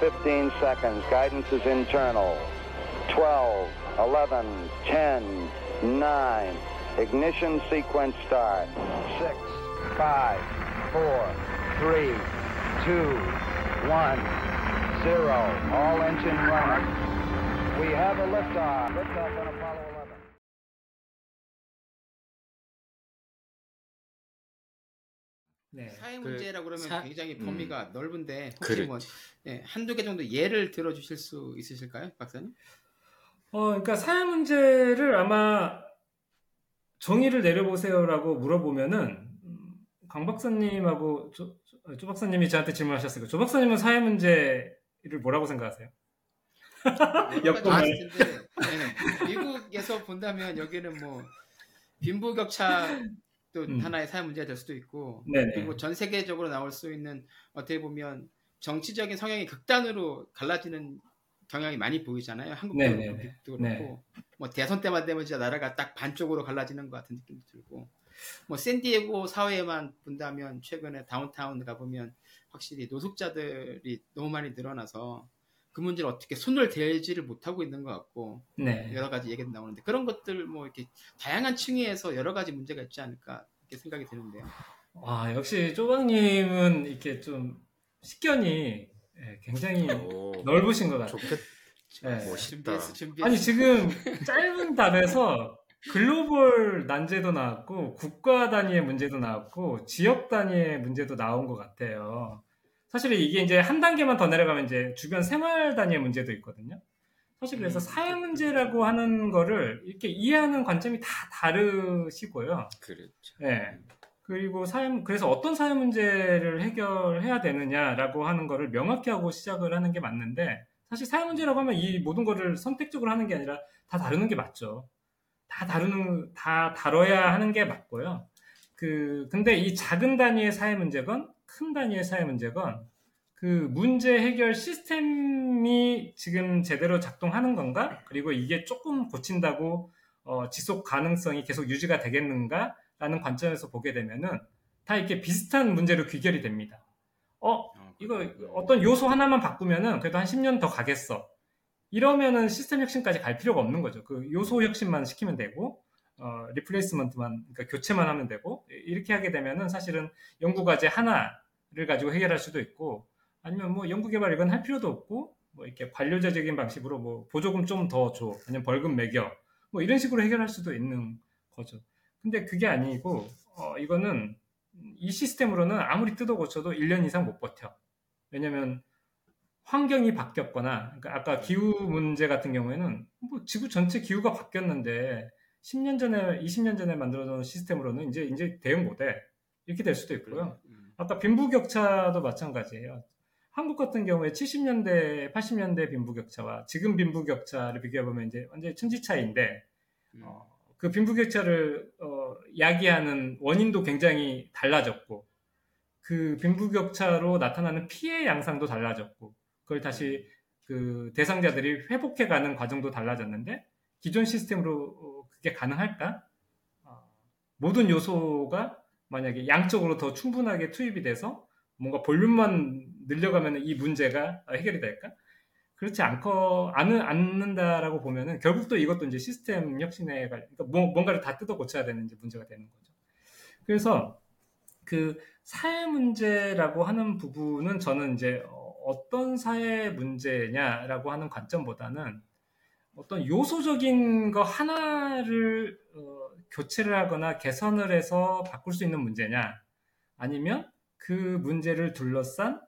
15 seconds. Guidance is internal. 12, 11, 10, 9. Ignition sequence start. 6, 5, 4, 3, 2, 1, 0. All engine running. We have a liftoff. Liftoff on Apollo 11. 네. 사회 그 문제라고 그러면 사- 굉장히 음. 범위가 넓은데 혹시 그렇지. 뭐 예, 한두 개 정도 예를 들어 주실 수 있으실까요, 박사님? 어, 그러니까 사회 문제를 아마 정의를 내려보세요라고 물어보면은 음, 강 박사님하고 조, 조- 조 박사님이 저한테 질문하셨으니까 조 박사님은 사회 문제를 뭐라고 생각하세요? 역동을. 아, 근데, 예, 미국에서 본다면 여기는 뭐 빈부격차 도 음. 하나의 사회 문제가 될 수도 있고 네네. 그리고 전 세계적으로 나올 수 있는 어떻게 보면 정치적인 성향이 극단으로 갈라지는 경향이 많이 보이잖아요. 한국도 네네네. 그렇고 그렇고 뭐 대선 때만 되면 진짜 나라가 딱 반쪽으로 갈라지는 것 같은 느낌도 들고 뭐 샌디에고 사회만 본다면 최근에 다운타운 가보면 확실히 노숙자들이 너무 많이 늘어나서 그 문제를 어떻게 손을 대지를 못하고 있는 것 같고 네. 여러 가지 얘기도 나오는데 그런 것들 뭐 이렇게 다양한 층위에서 여러 가지 문제가 있지 않을까 이렇게 생각이 드는데요. 와, 역시 쪼박님은 이렇게 좀 식견이 예, 굉장히 오, 넓으신 것 같아요. 좋겠. 네. 멋있다. 준비했어, 준비했어. 아니 지금 짧은 답에서 글로벌 난제도 나왔고 국가 단위의 문제도 나왔고 지역 단위의 문제도 나온 것 같아요. 사실 이게 이제 한 단계만 더 내려가면 이제 주변 생활 단위의 문제도 있거든요. 사실 그래서 음, 사회 문제라고 하는 거를 이렇게 이해하는 관점이 다 다르시고요. 그렇죠. 예. 그리고 사회, 그래서 어떤 사회 문제를 해결해야 되느냐라고 하는 거를 명확히 하고 시작을 하는 게 맞는데, 사실 사회 문제라고 하면 이 모든 거를 선택적으로 하는 게 아니라 다 다루는 게 맞죠. 다 다루는, 다 다뤄야 하는 게 맞고요. 그, 근데 이 작은 단위의 사회 문제건, 큰 단위의 사회 문제건, 그 문제 해결 시스템이 지금 제대로 작동하는 건가? 그리고 이게 조금 고친다고 어, 지속 가능성이 계속 유지가 되겠는가? 라는 관점에서 보게 되면은 다 이렇게 비슷한 문제로 귀결이 됩니다. 어, 어, 이거. 어떤 요소 하나만 바꾸면은 그래도 한 10년 더 가겠어. 이러면은 시스템 혁신까지 갈 필요가 없는 거죠. 그 요소 혁신만 시키면 되고, 어, 리플레이스먼트만, 그러니까 교체만 하면 되고, 이렇게 하게 되면은 사실은 연구 과제 하나를 가지고 해결할 수도 있고, 아니면 뭐 연구 개발 이건 할 필요도 없고, 뭐 이렇게 관료제적인 방식으로 뭐 보조금 좀 더 줘, 아니면 벌금 매겨, 뭐 이런 식으로 해결할 수도 있는 거죠. 근데 그게 아니고, 어, 이거는 이 시스템으로는 아무리 뜯어 고쳐도 1년 이상 못 버텨. 왜냐면 환경이 바뀌었거나, 그러니까 아까 기후 문제 같은 경우에는 뭐 지구 전체 기후가 바뀌었는데 10년 전에, 20년 전에 만들어놓은 시스템으로는 이제 이제 대응 못해. 이렇게 될 수도 있고요. 음. 아까 빈부격차도 마찬가지예요. 한국 같은 경우에 70년대, 80년대 빈부격차와 지금 빈부격차를 비교해보면 이제 완전히 천지 차이인데, 음. 어, 그 빈부격차를 어, 야기하는 원인도 굉장히 달라졌고, 그 빈부격차로 나타나는 피해 양상도 달라졌고, 그걸 다시 그 대상자들이 회복해가는 과정도 달라졌는데, 기존 시스템으로 어, 그게 가능할까? 어, 모든 요소가 만약에 양적으로 더 충분하게 투입이 돼서 뭔가 볼륨만 늘려가면 이 문제가 해결이 될까? 그렇지 않고 않, 않는다라고 보면은 결국 또 이것도 이제 시스템 혁신에 갈- 그러니까 뭐- 뭔가를 다 뜯어 고쳐야 되는 이제 문제가 되는 거죠. 그래서 그 사회 문제라고 하는 부분은 저는 이제 어, 어떤 사회 문제냐라고 하는 관점보다는 어떤 요소적인 거 하나를 어, 교체를 하거나 개선을 해서 바꿀 수 있는 문제냐 아니면 그 문제를 둘러싼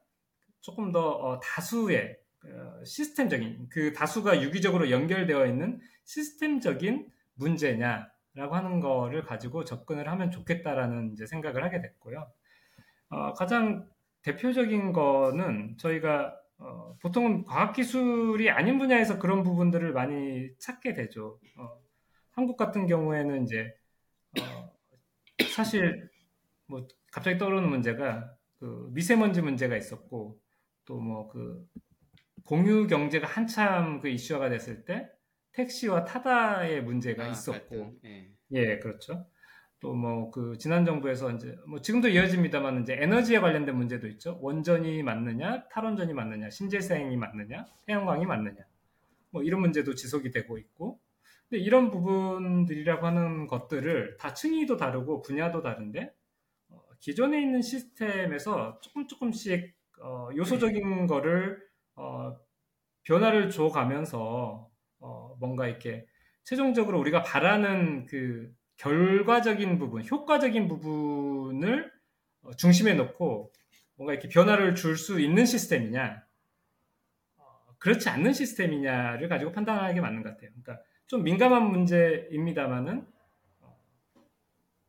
조금 더 어, 다수의 어, 시스템적인 그 다수가 유기적으로 연결되어 있는 시스템적인 문제냐라고 하는 거를 가지고 접근을 하면 좋겠다라는 이제 생각을 하게 됐고요. 어, 가장 대표적인 거는 저희가 어, 보통은 과학기술이 아닌 분야에서 그런 부분들을 많이 찾게 되죠. 어, 한국 같은 경우에는 이제 어, 사실 뭐 갑자기 떠오르는 문제가 그 미세먼지 문제가 있었고 또 뭐 그 공유 경제가 한참 그 이슈화가 됐을 때 택시와 타다의 문제가 아, 있었고 갈등. 예. 예 그렇죠 또 뭐 그 지난 정부에서 이제 뭐 지금도 이어집니다만 이제 에너지에 관련된 문제도 있죠. 원전이 맞느냐, 탈원전이 맞느냐, 신재생이 맞느냐, 태양광이 맞느냐. 뭐 이런 문제도 지속이 되고 있고. 근데 이런 부분들이라고 하는 것들을 다 층위도 다르고 분야도 다른데 어, 기존에 있는 시스템에서 조금 조금씩 어, 요소적인 거를 어, 변화를 줘가면서 어, 뭔가 이렇게 최종적으로 우리가 바라는 그 결과적인 부분, 효과적인 부분을 어, 중심에 놓고 뭔가 이렇게 변화를 줄 수 있는 시스템이냐, 어, 그렇지 않는 시스템이냐를 가지고 판단하는 게 맞는 것 같아요. 그러니까 좀 민감한 문제입니다만은 어,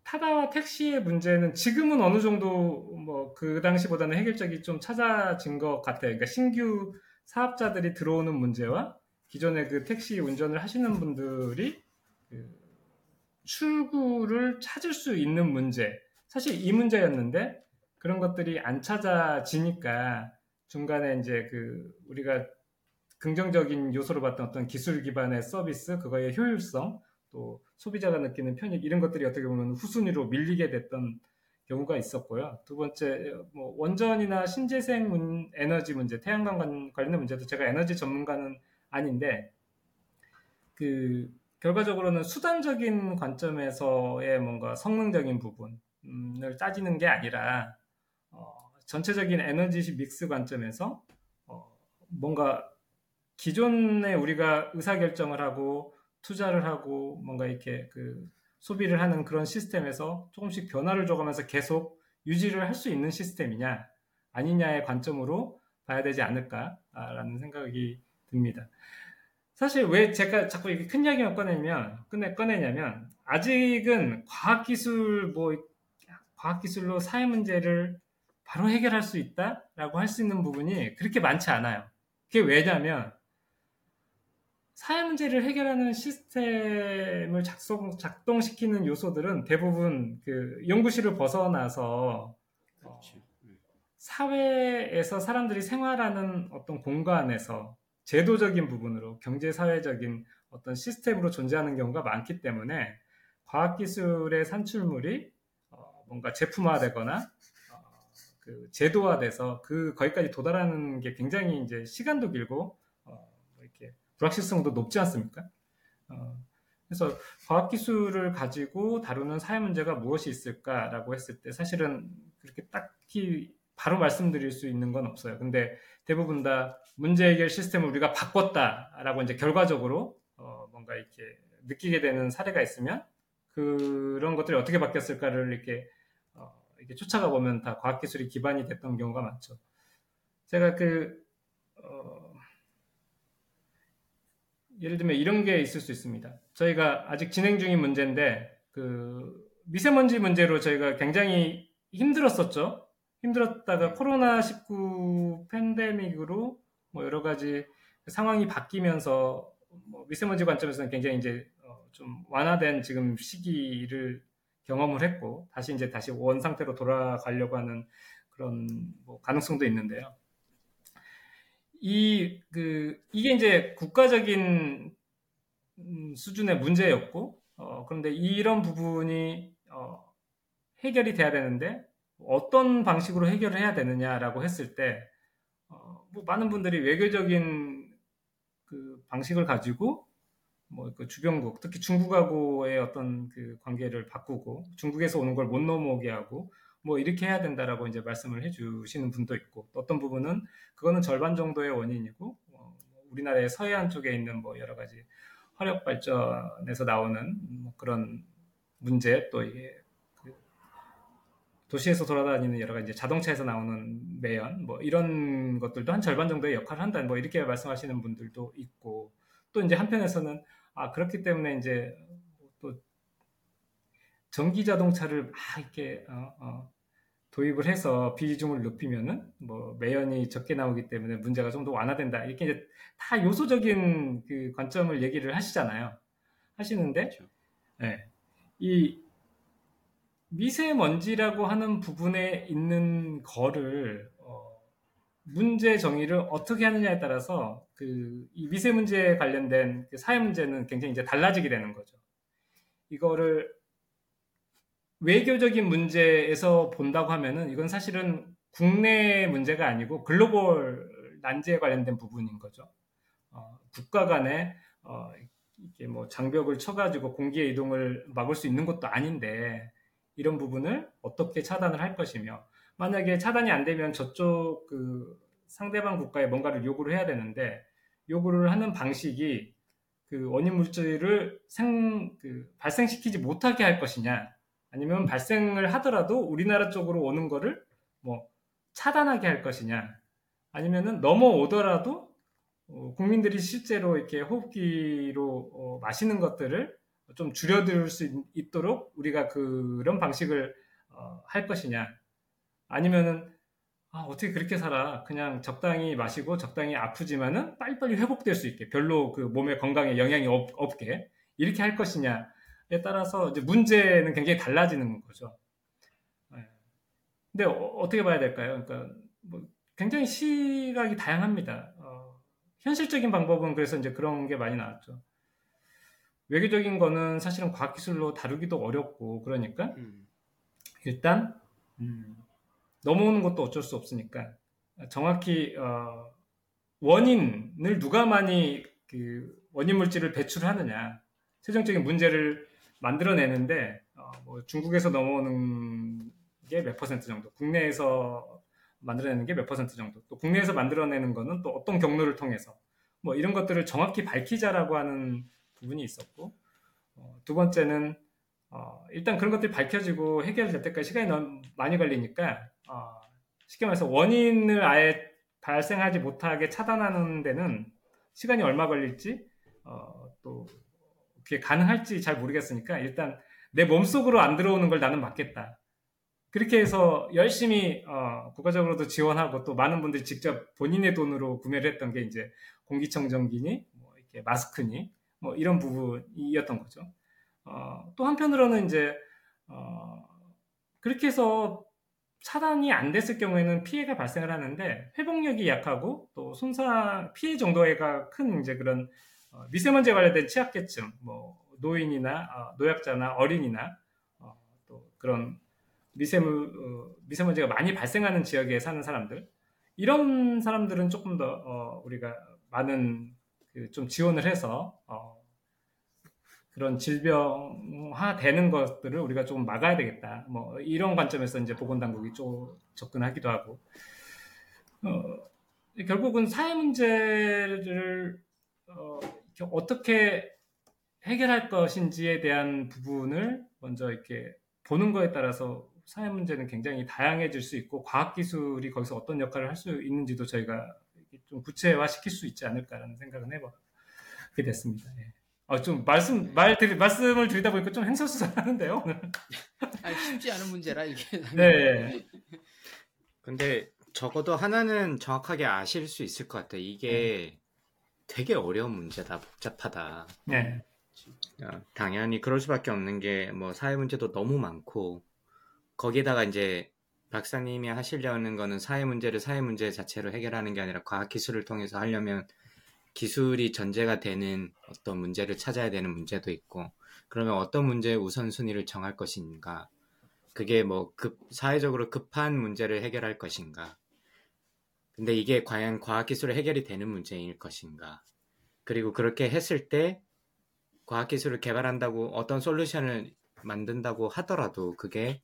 타다와 택시의 문제는 지금은 어느 정도 뭐 그 당시보다는 해결책이 좀 찾아진 것 같아요. 그러니까 신규 사업자들이 들어오는 문제와 기존에 그 택시 운전을 하시는 분들이 그 출구를 찾을 수 있는 문제. 사실 이 문제였는데 그런 것들이 안 찾아지니까 중간에 이제 그 우리가 긍정적인 요소로 봤던 어떤 기술 기반의 서비스, 그거의 효율성, 또 소비자가 느끼는 편익 이런 것들이 어떻게 보면 후순위로 밀리게 됐던 경우가 있었고요. 두 번째, 뭐 원전이나 신재생 문, 에너지 문제, 태양광 관련된 문제도 제가 에너지 전문가는 아닌데 그 결과적으로는 수단적인 관점에서의 뭔가 성능적인 부분을 따지는 게 아니라 어, 전체적인 에너지 믹스 관점에서 어, 뭔가 기존에 우리가 의사결정을 하고 투자를 하고 뭔가 이렇게 그 소비를 하는 그런 시스템에서 조금씩 변화를 줘가면서 계속 유지를 할 수 있는 시스템이냐 아니냐의 관점으로 봐야 되지 않을까라는 생각이 듭니다. 사실 왜 제가 자꾸 이렇게 큰 이야기만 꺼내면 꺼내 꺼내냐면 아직은 과학기술 뭐 과학기술로 사회 문제를 바로 해결할 수 있다라고 할 수 있는 부분이 그렇게 많지 않아요. 그게 왜냐면 사회 문제를 해결하는 시스템을 작동, 작동시키는 요소들은 대부분 그 연구실을 벗어나서 어, 사회에서 사람들이 생활하는 어떤 공간에서 제도적인 부분으로 경제 사회적인 어떤 시스템으로 존재하는 경우가 많기 때문에 과학기술의 산출물이 어, 뭔가 제품화되거나 어, 그 제도화돼서 그 거기까지 도달하는 게 굉장히 이제 시간도 길고 불확실성도 높지 않습니까? 어, 그래서 과학기술을 가지고 다루는 사회 문제가 무엇이 있을까라고 했을 때 사실은 그렇게 딱히 바로 말씀드릴 수 있는 건 없어요. 근데 대부분 다 문제 해결 시스템을 우리가 바꿨다라고 이제 결과적으로 어, 뭔가 이렇게 느끼게 되는 사례가 있으면 그런 것들이 어떻게 바뀌었을까를 이렇게 어, 이렇게 쫓아가 보면 다 과학기술이 기반이 됐던 경우가 많죠. 제가 그 어, 예를 들면 이런 게 있을 수 있습니다. 저희가 아직 진행 중인 문제인데 그 미세먼지 문제로 저희가 굉장히 힘들었었죠. 힘들었다가 코로나19 팬데믹으로 뭐 여러 가지 상황이 바뀌면서 뭐 미세먼지 관점에서는 굉장히 이제 어좀 완화된 지금 시기를 경험을 했고 다시 이제 다시 원 상태로 돌아가려고 하는 그런 뭐 가능성도 있는데요. 이, 그, 이게 이제 국가적인 음, 수준의 문제였고, 어, 그런데 이런 부분이, 어, 해결이 돼야 되는데, 어떤 방식으로 해결을 해야 되느냐라고 했을 때, 어, 뭐 많은 분들이 외교적인 그 방식을 가지고, 뭐, 그 주변국, 특히 중국하고의 어떤 그 관계를 바꾸고, 중국에서 오는 걸 못 넘어오게 하고, 뭐 이렇게 해야 된다라고 이제 말씀을 해주시는 분도 있고 어떤 부분은 그거는 절반 정도의 원인이고 어, 우리나라의 서해안 쪽에 있는 뭐 여러 가지 화력 발전에서 나오는 뭐 그런 문제 또 이게 그 도시에서 돌아다니는 여러 가지 자동차에서 나오는 매연 뭐 이런 것들도 한 절반 정도의 역할을 한다 뭐 이렇게 말씀하시는 분들도 있고 또 이제 한편에서는 아 그렇기 때문에 이제 전기 자동차를 막 이렇게 어, 어, 도입을 해서 비중을 높이면은 뭐 매연이 적게 나오기 때문에 문제가 좀 더 완화된다 이렇게 이제 다 요소적인 그 관점을 얘기를 하시잖아요. 하시는데 그렇죠. 네, 이 미세먼지라고 하는 부분에 있는 거를 어, 문제 정의를 어떻게 하느냐에 따라서 그 이 미세먼지에 관련된 그 사회 문제는 굉장히 이제 달라지게 되는 거죠. 이거를 외교적인 문제에서 본다고 하면은 이건 사실은 국내 문제가 아니고 글로벌 난제에 관련된 부분인 거죠. 어, 국가 간에 어, 이게 뭐 장벽을 쳐가지고 공기의 이동을 막을 수 있는 것도 아닌데 이런 부분을 어떻게 차단을 할 것이며 만약에 차단이 안 되면 저쪽 그 상대방 국가에 뭔가를 요구를 해야 되는데 요구를 하는 방식이 그 원인 물질을 생, 그 발생시키지 못하게 할 것이냐 아니면 발생을 하더라도 우리나라 쪽으로 오는 거를 뭐 차단하게 할 것이냐 아니면은 넘어오더라도 어, 국민들이 실제로 이렇게 호흡기로 어, 마시는 것들을 좀 줄여들 수 있, 도록 우리가 그런 방식을 어, 할 것이냐 아니면은 아, 어떻게 그렇게 살아 그냥 적당히 마시고 적당히 아프지만은 빨리빨리 회복될 수 있게 별로 그 몸의 건강에 영향이 없, 없게 이렇게 할 것이냐에 따라서 이제 문제는 굉장히 달라지는 거죠. 네. 근데 어, 떻게 봐야 될까요? 그러니까 뭐 굉장히 시각이 다양합니다. 어, 현실적인 방법은 그래서 이제 그런 게 많이 나왔죠. 외교적인 거는 사실은 과학기술로 다루기도 어렵고 그러니까 음. 일단 음, 넘어오는 것도 어쩔 수 없으니까 정확히 어, 원인을 누가 많이 그 원인 물질을 배출하느냐 최종적인 문제를 만들어내는데 어, 뭐 중국에서 넘어오는 게 몇 퍼센트 정도, 국내에서 만들어내는 게 몇 퍼센트 정도, 또 국내에서 만들어내는 거는 또 어떤 경로를 통해서 뭐 이런 것들을 정확히 밝히자라고 하는 부분이 있었고 어, 두 번째는 어, 일단 그런 것들이 밝혀지고 해결될 때까지 시간이 너무 많이 걸리니까 어, 쉽게 말해서 원인을 아예 발생하지 못하게 차단하는 데는 시간이 얼마 걸릴지 어, 또 그게 가능할지 잘 모르겠으니까 일단 내 몸속으로 안 들어오는 걸 나는 막겠다. 그렇게 해서 열심히 어, 국가적으로도 지원하고 또 많은 분들이 직접 본인의 돈으로 구매를 했던 게 이제 공기청정기니 뭐 이렇게 마스크니 뭐 이런 부분이었던 거죠. 어, 또 한편으로는 이제 어, 그렇게 해서 차단이 안 됐을 경우에는 피해가 발생을 하는데 회복력이 약하고 또 손상 피해 정도가 큰 이제 그런 어, 미세먼지에 관련된 취약계층, 뭐 노인이나 어, 노약자나 어린이나 어, 또 그런 미세물 어, 미세먼지가 많이 발생하는 지역에 사는 사람들 이런 사람들은 조금 더 어, 우리가 많은 그 좀 지원을 해서 어, 그런 질병화 되는 것들을 우리가 좀 막아야 되겠다. 뭐 이런 관점에서 이제 보건당국이 좀 접근하기도 하고 어, 결국은 사회 문제를 어, 어떻게 해결할 것인지에 대한 부분을 먼저 이렇게 보는 거에 따라서 사회 문제는 굉장히 다양해질 수 있고 과학 기술이 거기서 어떤 역할을 할 수 있는지도 저희가 좀 구체화 시킬 수 있지 않을까라는 생각은 해보게 됐습니다. 예. 아, 좀 말씀 말 드리 말씀을 드리다 보니까 좀 행설수설하는데요. 아니, 쉽지 않은 문제라 이게. 네. 근데 적어도 하나는 정확하게 아실 수 있을 것 같아 요. 이게 음. 되게 어려운 문제다, 복잡하다. 네. 어, 당연히 그럴 수밖에 없는 게 뭐 사회 문제도 너무 많고 거기에다가 이제 박사님이 하시려는 거는 사회 문제를 사회 문제 자체로 해결하는 게 아니라 과학 기술을 통해서 하려면 기술이 전제가 되는 어떤 문제를 찾아야 되는 문제도 있고 그러면 어떤 문제의 우선순위를 정할 것인가? 그게 뭐 급, 사회적으로 급한 문제를 해결할 것인가? 근데 이게 과연 과학 기술로 해결이 되는 문제일 것인가? 그리고 그렇게 했을 때 과학 기술을 개발한다고 어떤 솔루션을 만든다고 하더라도 그게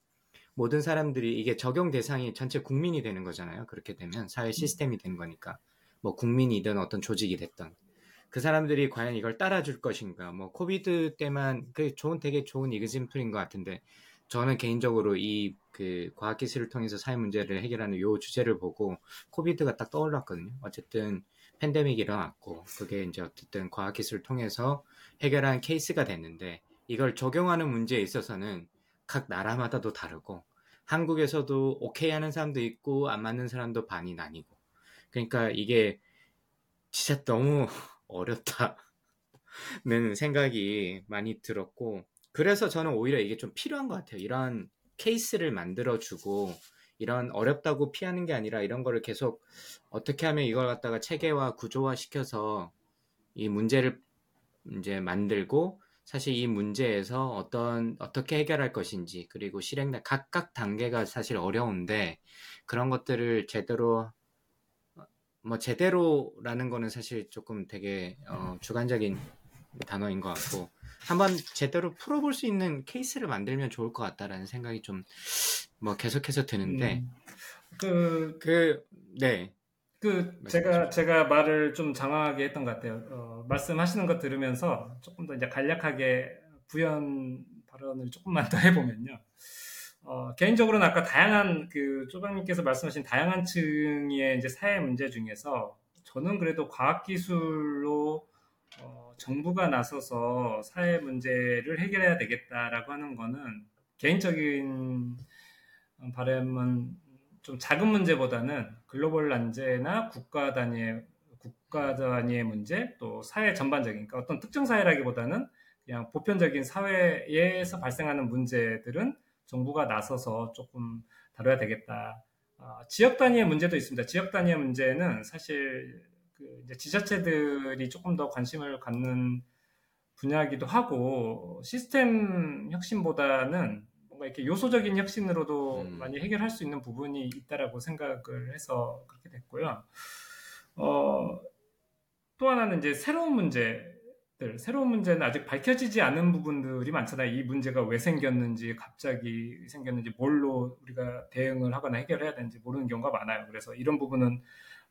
모든 사람들이 이게 적용 대상이 전체 국민이 되는 거잖아요. 그렇게 되면 사회 시스템이 되는 거니까. 뭐 국민이든 어떤 조직이 됐던 그 사람들이 과연 이걸 따라줄 것인가 뭐 코비드 때만 그 좋은 되게 좋은 이그짐플인 것 같은데 저는 개인적으로 이 그 과학 기술을 통해서 사회 문제를 해결하는 요 주제를 보고 코비드가 딱 떠올랐거든요. 어쨌든 팬데믹이 일어났고 그게 이제 어쨌든 과학 기술을 통해서 해결한 케이스가 됐는데 이걸 적용하는 문제에 있어서는 각 나라마다도 다르고 한국에서도 오케이 하는 사람도 있고 안 맞는 사람도 반이 나뉘고 그러니까 이게 진짜 너무 어렵다는 생각이 많이 들었고 그래서 저는 오히려 이게 좀 필요한 것 같아요. 이런 케이스를 만들어주고 이런 어렵다고 피하는 게 아니라 이런 거를 계속 어떻게 하면 이걸 갖다가 체계화 구조화 시켜서 이 문제를 이제 만들고 사실 이 문제에서 어떤 어떻게 해결할 것인지 그리고 실행 각각 단계가 사실 어려운데 그런 것들을 제대로 뭐 제대로라는 거는 사실 조금 되게 어, 주관적인 단어인 것 같고 한번 제대로 풀어볼 수 있는 케이스를 만들면 좋을 것 같다라는 생각이 좀 뭐 계속해서 드는데 음. 그, 그, 네. 그, 제가, 제가 말을 좀 장황하게 했던 것 같아요. 어, 말씀하시는 거 들으면서 조금 더 이제 간략하게 부연 발언을 조금만 더 해보면요. 어, 개인적으로는 아까 다양한 그 조방님께서 말씀하신 다양한 층의 이제 사회 문제 중에서 저는 그래도 과학기술로 어, 정부가 나서서 사회 문제를 해결해야 되겠다라고 하는 거는 개인적인 바람은 좀 작은 문제보다는 글로벌 난제나 국가 단위의 국가 단위의 문제 또 사회 전반적인 그러니까 어떤 특정 사회라기보다는 그냥 보편적인 사회에서 발생하는 문제들은 정부가 나서서 조금 다뤄야 되겠다. 어, 지역 단위의 문제도 있습니다. 지역 단위의 문제는 사실 그 지자체들이 조금 더 관심을 갖는 분야이기도 하고 시스템 혁신보다는 뭔가 이렇게 요소적인 혁신으로도 음. 많이 해결할 수 있는 부분이 있다라고 생각을 해서 그렇게 됐고요. 어, 또 하나는 이제 새로운 문제들, 새로운 문제는 아직 밝혀지지 않은 부분들이 많잖아요. 이 문제가 왜 생겼는지, 갑자기 생겼는지, 뭘로 우리가 대응을 하거나 해결해야 되는지 모르는 경우가 많아요. 그래서 이런 부분은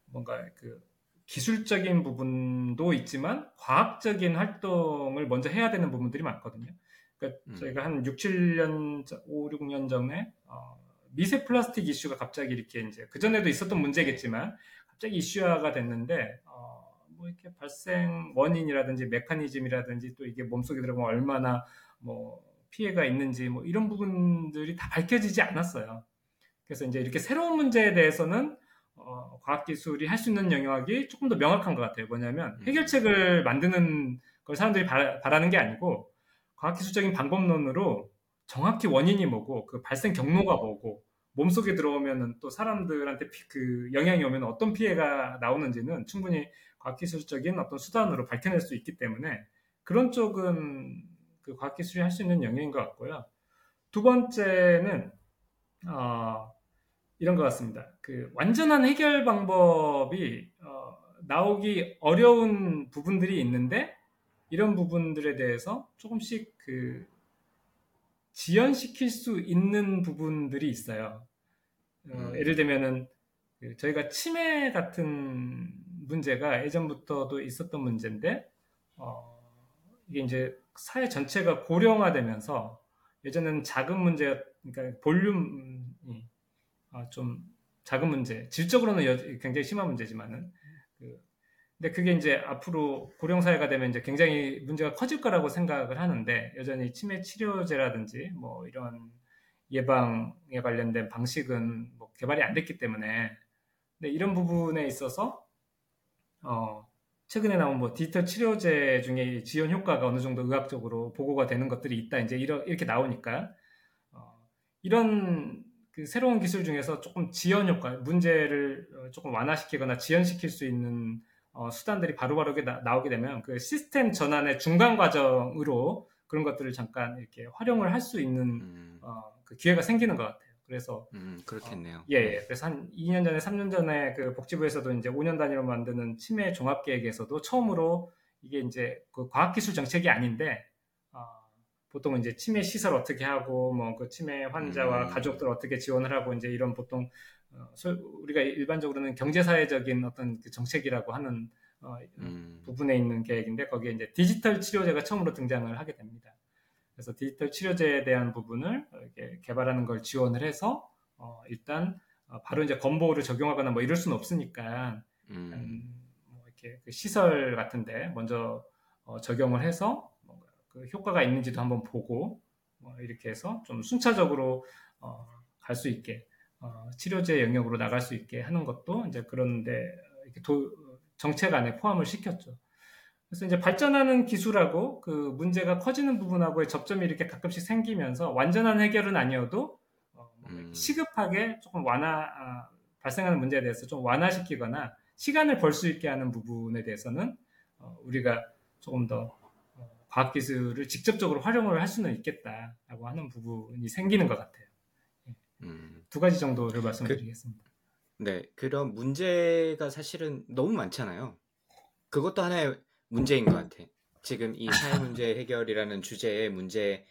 뭔가 그 기술적인 부분도 있지만 과학적인 활동을 먼저 해야 되는 부분들이 많거든요. 그러니까 음. 저희가 한 6, 7년, 5, 6년 전에 어, 미세 플라스틱 이슈가 갑자기 이렇게 이제 그 전에도 있었던 문제겠지만 갑자기 이슈화가 됐는데 어, 뭐 이렇게 발생 원인이라든지 메커니즘이라든지 또 이게 몸속에 들어가면 얼마나 뭐 피해가 있는지 뭐 이런 부분들이 다 밝혀지지 않았어요. 그래서 이제 이렇게 새로운 문제에 대해서는 어, 과학기술이 할 수 있는 영역이 조금 더 명확한 것 같아요. 뭐냐면 음. 해결책을 만드는 걸 사람들이 바, 바라는 게 아니고 과학기술적인 방법론으로 정확히 원인이 뭐고 그 발생 경로가 뭐고 몸속에 들어오면은 또 사람들한테 피, 그 영향이 오면 어떤 피해가 나오는지는 충분히 과학기술적인 어떤 수단으로 밝혀낼 수 있기 때문에 그런 쪽은 그 과학기술이 할 수 있는 영역인 것 같고요. 두 번째는 어, 이런 것 같습니다. 그 완전한 해결 방법이 어, 나오기 어려운 부분들이 있는데 이런 부분들에 대해서 조금씩 그 지연시킬 수 있는 부분들이 있어요. 어, 음. 예를 들면은 그 저희가 치매 같은 문제가 예전부터도 있었던 문제인데 어, 이게 이제 사회 전체가 고령화되면서 예전에는 작은 문제, 그러니까 볼륨이 어, 좀 작은 문제, 질적으로는 굉장히 심한 문제지만은 근데 그게 이제 앞으로 고령 사회가 되면 이제 굉장히 문제가 커질 거라고 생각을 하는데 여전히 치매 치료제라든지 뭐 이런 예방에 관련된 방식은 뭐 개발이 안 됐기 때문에 근데 이런 부분에 있어서 어 최근에 나온 뭐 디지털 치료제 중에 지연 효과가 어느 정도 의학적으로 보고가 되는 것들이 있다 이제 이렇게 나오니까 어 이런 그 새로운 기술 중에서 조금 지연 효과 문제를 어, 조금 완화시키거나 지연시킬 수 있는 어, 수단들이 바로바로 바로 나 오게 되면 그 시스템 전환의 중간 과정으로 그런 것들을 잠깐 이렇게 활용을 할 수 있는 음. 어, 그 기회가 생기는 것 같아요. 그래서 음, 그렇겠네요. 어, 예, 예, 그래서 한 2년 전에, 3년 전에 그 복지부에서도 이제 5년 단위로 만드는 치매 종합 계획에서도 처음으로 이게 이제 그 과학기술 정책이 아닌데 어, 보통은 이제 치매 시설 어떻게 하고 뭐 그 치매 환자와 음. 가족들 어떻게 지원을 하고 이제 이런 보통 어, 우리가 일반적으로는 경제사회적인 어떤 그 정책이라고 하는 어, 음. 부분에 있는 계획인데 거기에 이제 디지털 치료제가 처음으로 등장을 하게 됩니다. 그래서 디지털 치료제에 대한 부분을 이렇게 개발하는 걸 지원을 해서 어, 일단 어, 바로 이제 건보를 적용하거나 뭐 이럴 수는 없으니까 음. 음, 뭐 이렇게 그 시설 같은데 먼저 어, 적용을 해서 그 효과가 있는지도 한번 보고 뭐 이렇게 해서 좀 순차적으로 어, 갈 수 있게 어, 치료제 영역으로 나갈 수 있게 하는 것도 이제 그런데 도, 정책 안에 포함을 시켰죠. 그래서 이제 발전하는 기술하고 그 문제가 커지는 부분하고의 접점이 이렇게 가끔씩 생기면서 완전한 해결은 아니어도 어, 뭐 음. 시급하게 조금 완화 아, 발생하는 문제에 대해서 좀 완화시키거나 시간을 벌 수 있게 하는 부분에 대해서는 어, 우리가 조금 더 과학 기술을 직접적으로 활용을 할 수는 있겠다라고 하는 부분이 생기는 것 같아요. 예. 음. 두 가지 정도를 말씀드리겠습니다. 그, 네, 그런 문제가 사실은 너무 많잖아요. 그것도 하나의 문제인 것 같아. 지금 이 사회 문제 해결이라는 주제의 문제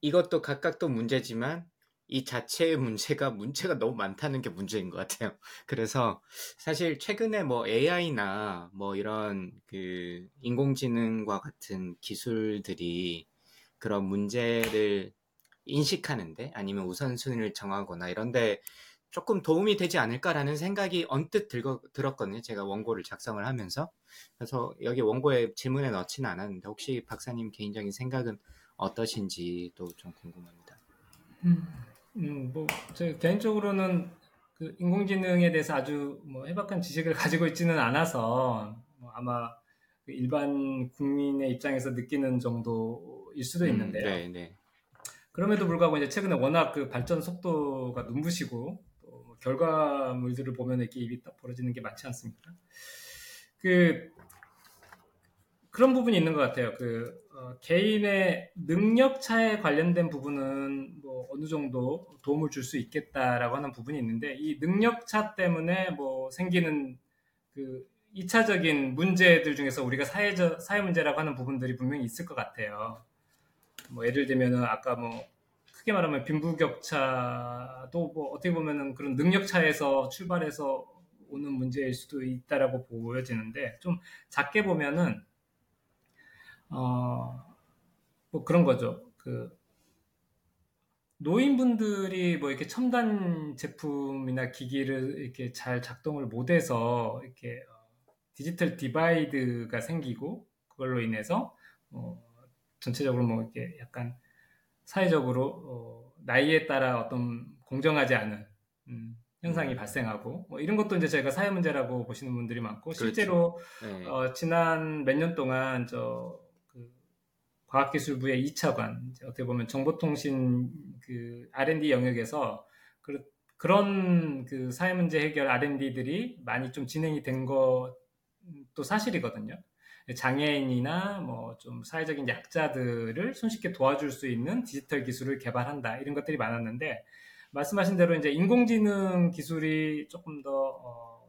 이것도 각각 또 문제지만 이 자체의 문제가 문제가 너무 많다는 게 문제인 것 같아요. 그래서 사실 최근에 뭐 AI나 뭐 이런 그 인공지능과 같은 기술들이 그런 문제를 인식하는데 아니면 우선순위를 정하거나 이런데 조금 도움이 되지 않을까라는 생각이 언뜻 들거, 들었거든요. 제가 원고를 작성을 하면서. 그래서 여기 원고에 질문에 넣지는 않았는데 혹시 박사님 개인적인 생각은 어떠신지도 좀 궁금합니다. 음. 음, 뭐, 제 개인적으로는 그 인공지능에 대해서 아주 뭐 해박한 지식을 가지고 있지는 않아서 뭐 아마 그 일반 국민의 입장에서 느끼는 정도일 수도 음, 있는데요. 음, 네, 네. 그럼에도 불구하고 이제 최근에 워낙 그 발전 속도가 눈부시고 또 결과물들을 보면 이렇게 입이 딱 벌어지는 게 많지 않습니까? 그 그런 부분이 있는 것 같아요. 그 어, 개인의 능력 차에 관련된 부분은 뭐 어느 정도 도움을 줄 수 있겠다라고 하는 부분이 있는데 이 능력 차 때문에 뭐 생기는 그 2차적인 문제들 중에서 우리가 사회적 사회 문제라고 하는 부분들이 분명히 있을 것 같아요. 뭐 예를 들면은 아까 뭐 크게 말하면 빈부격차도 뭐 어떻게 보면은 그런 능력 차에서 출발해서 오는 문제일 수도 있다라고 보여지는데 좀 작게 보면은 어, 뭐 그런 거죠. 그 노인분들이 뭐 이렇게 첨단 제품이나 기기를 이렇게 잘 작동을 못해서 이렇게 어, digital divide가 생기고 그걸로 인해서 어, 전체적으로 뭐 이렇게 약간 사회적으로 어, 나이에 따라 어떤 공정하지 않은 음, 현상이 음. 발생하고 뭐 이런 것도 이제 저희가 사회 문제라고 보시는 분들이 많고 그렇죠. 실제로 네. 어, 지난 몇 년 동안 저 과학기술부의 2차관, 어떻게 보면 정보통신 그 R&D 영역에서 그, 그런 그 사회 문제 해결 R&D들이 많이 좀 진행이 된 것도 사실이거든요. 장애인이나 뭐 좀 사회적인 약자들을 손쉽게 도와줄 수 있는 디지털 기술을 개발한다 이런 것들이 많았는데 말씀하신 대로 이제 인공지능 기술이 조금 더 어,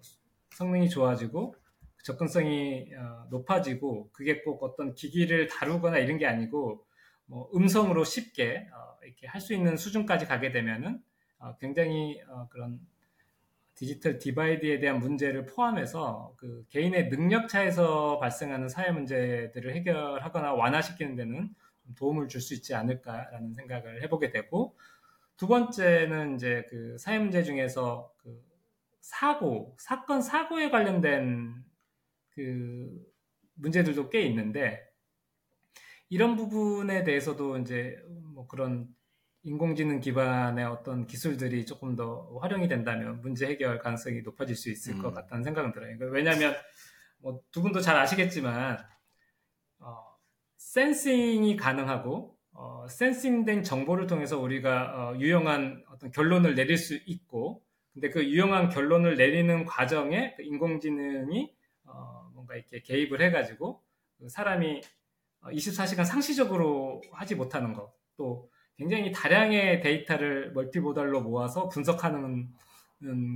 성능이 좋아지고 접근성이 어, 높아지고 그게 꼭 어떤 기기를 다루거나 이런 게 아니고 뭐 음성으로 쉽게 어, 이렇게 할 수 있는 수준까지 가게 되면은 어, 굉장히 그런 digital divide에 대한 문제를 포함해서 그 개인의 능력 차에서 발생하는 사회 문제들을 해결하거나 완화시키는 데는 도움을 줄 수 있지 않을까라는 생각을 해보게 되고 두 번째는 이제 그 사회 문제 중에서 그 사고 사건 사고에 관련된 그 문제들도 꽤 있는데 이런 부분에 대해서도 이제 뭐 그런 인공지능 기반의 어떤 기술들이 조금 더 활용이 된다면 문제 해결 가능성이 높아질 수 있을 음. 것 같다는 생각은 들어요. 그러니까 왜냐하면 뭐 두 분도 잘 아시겠지만 어, 센싱이 가능하고 어, 센싱된 정보를 통해서 우리가 어, 유용한 어떤 결론을 내릴 수 있고 근데 그 유용한 결론을 내리는 과정에 그 인공지능이 어, 뭔가 이렇게 개입을 해가지고 그 사람이 24시간 어, 상시적으로 하지 못하는 것, 또 굉장히 다량의 데이터를 멀티모달로 모아서 분석하는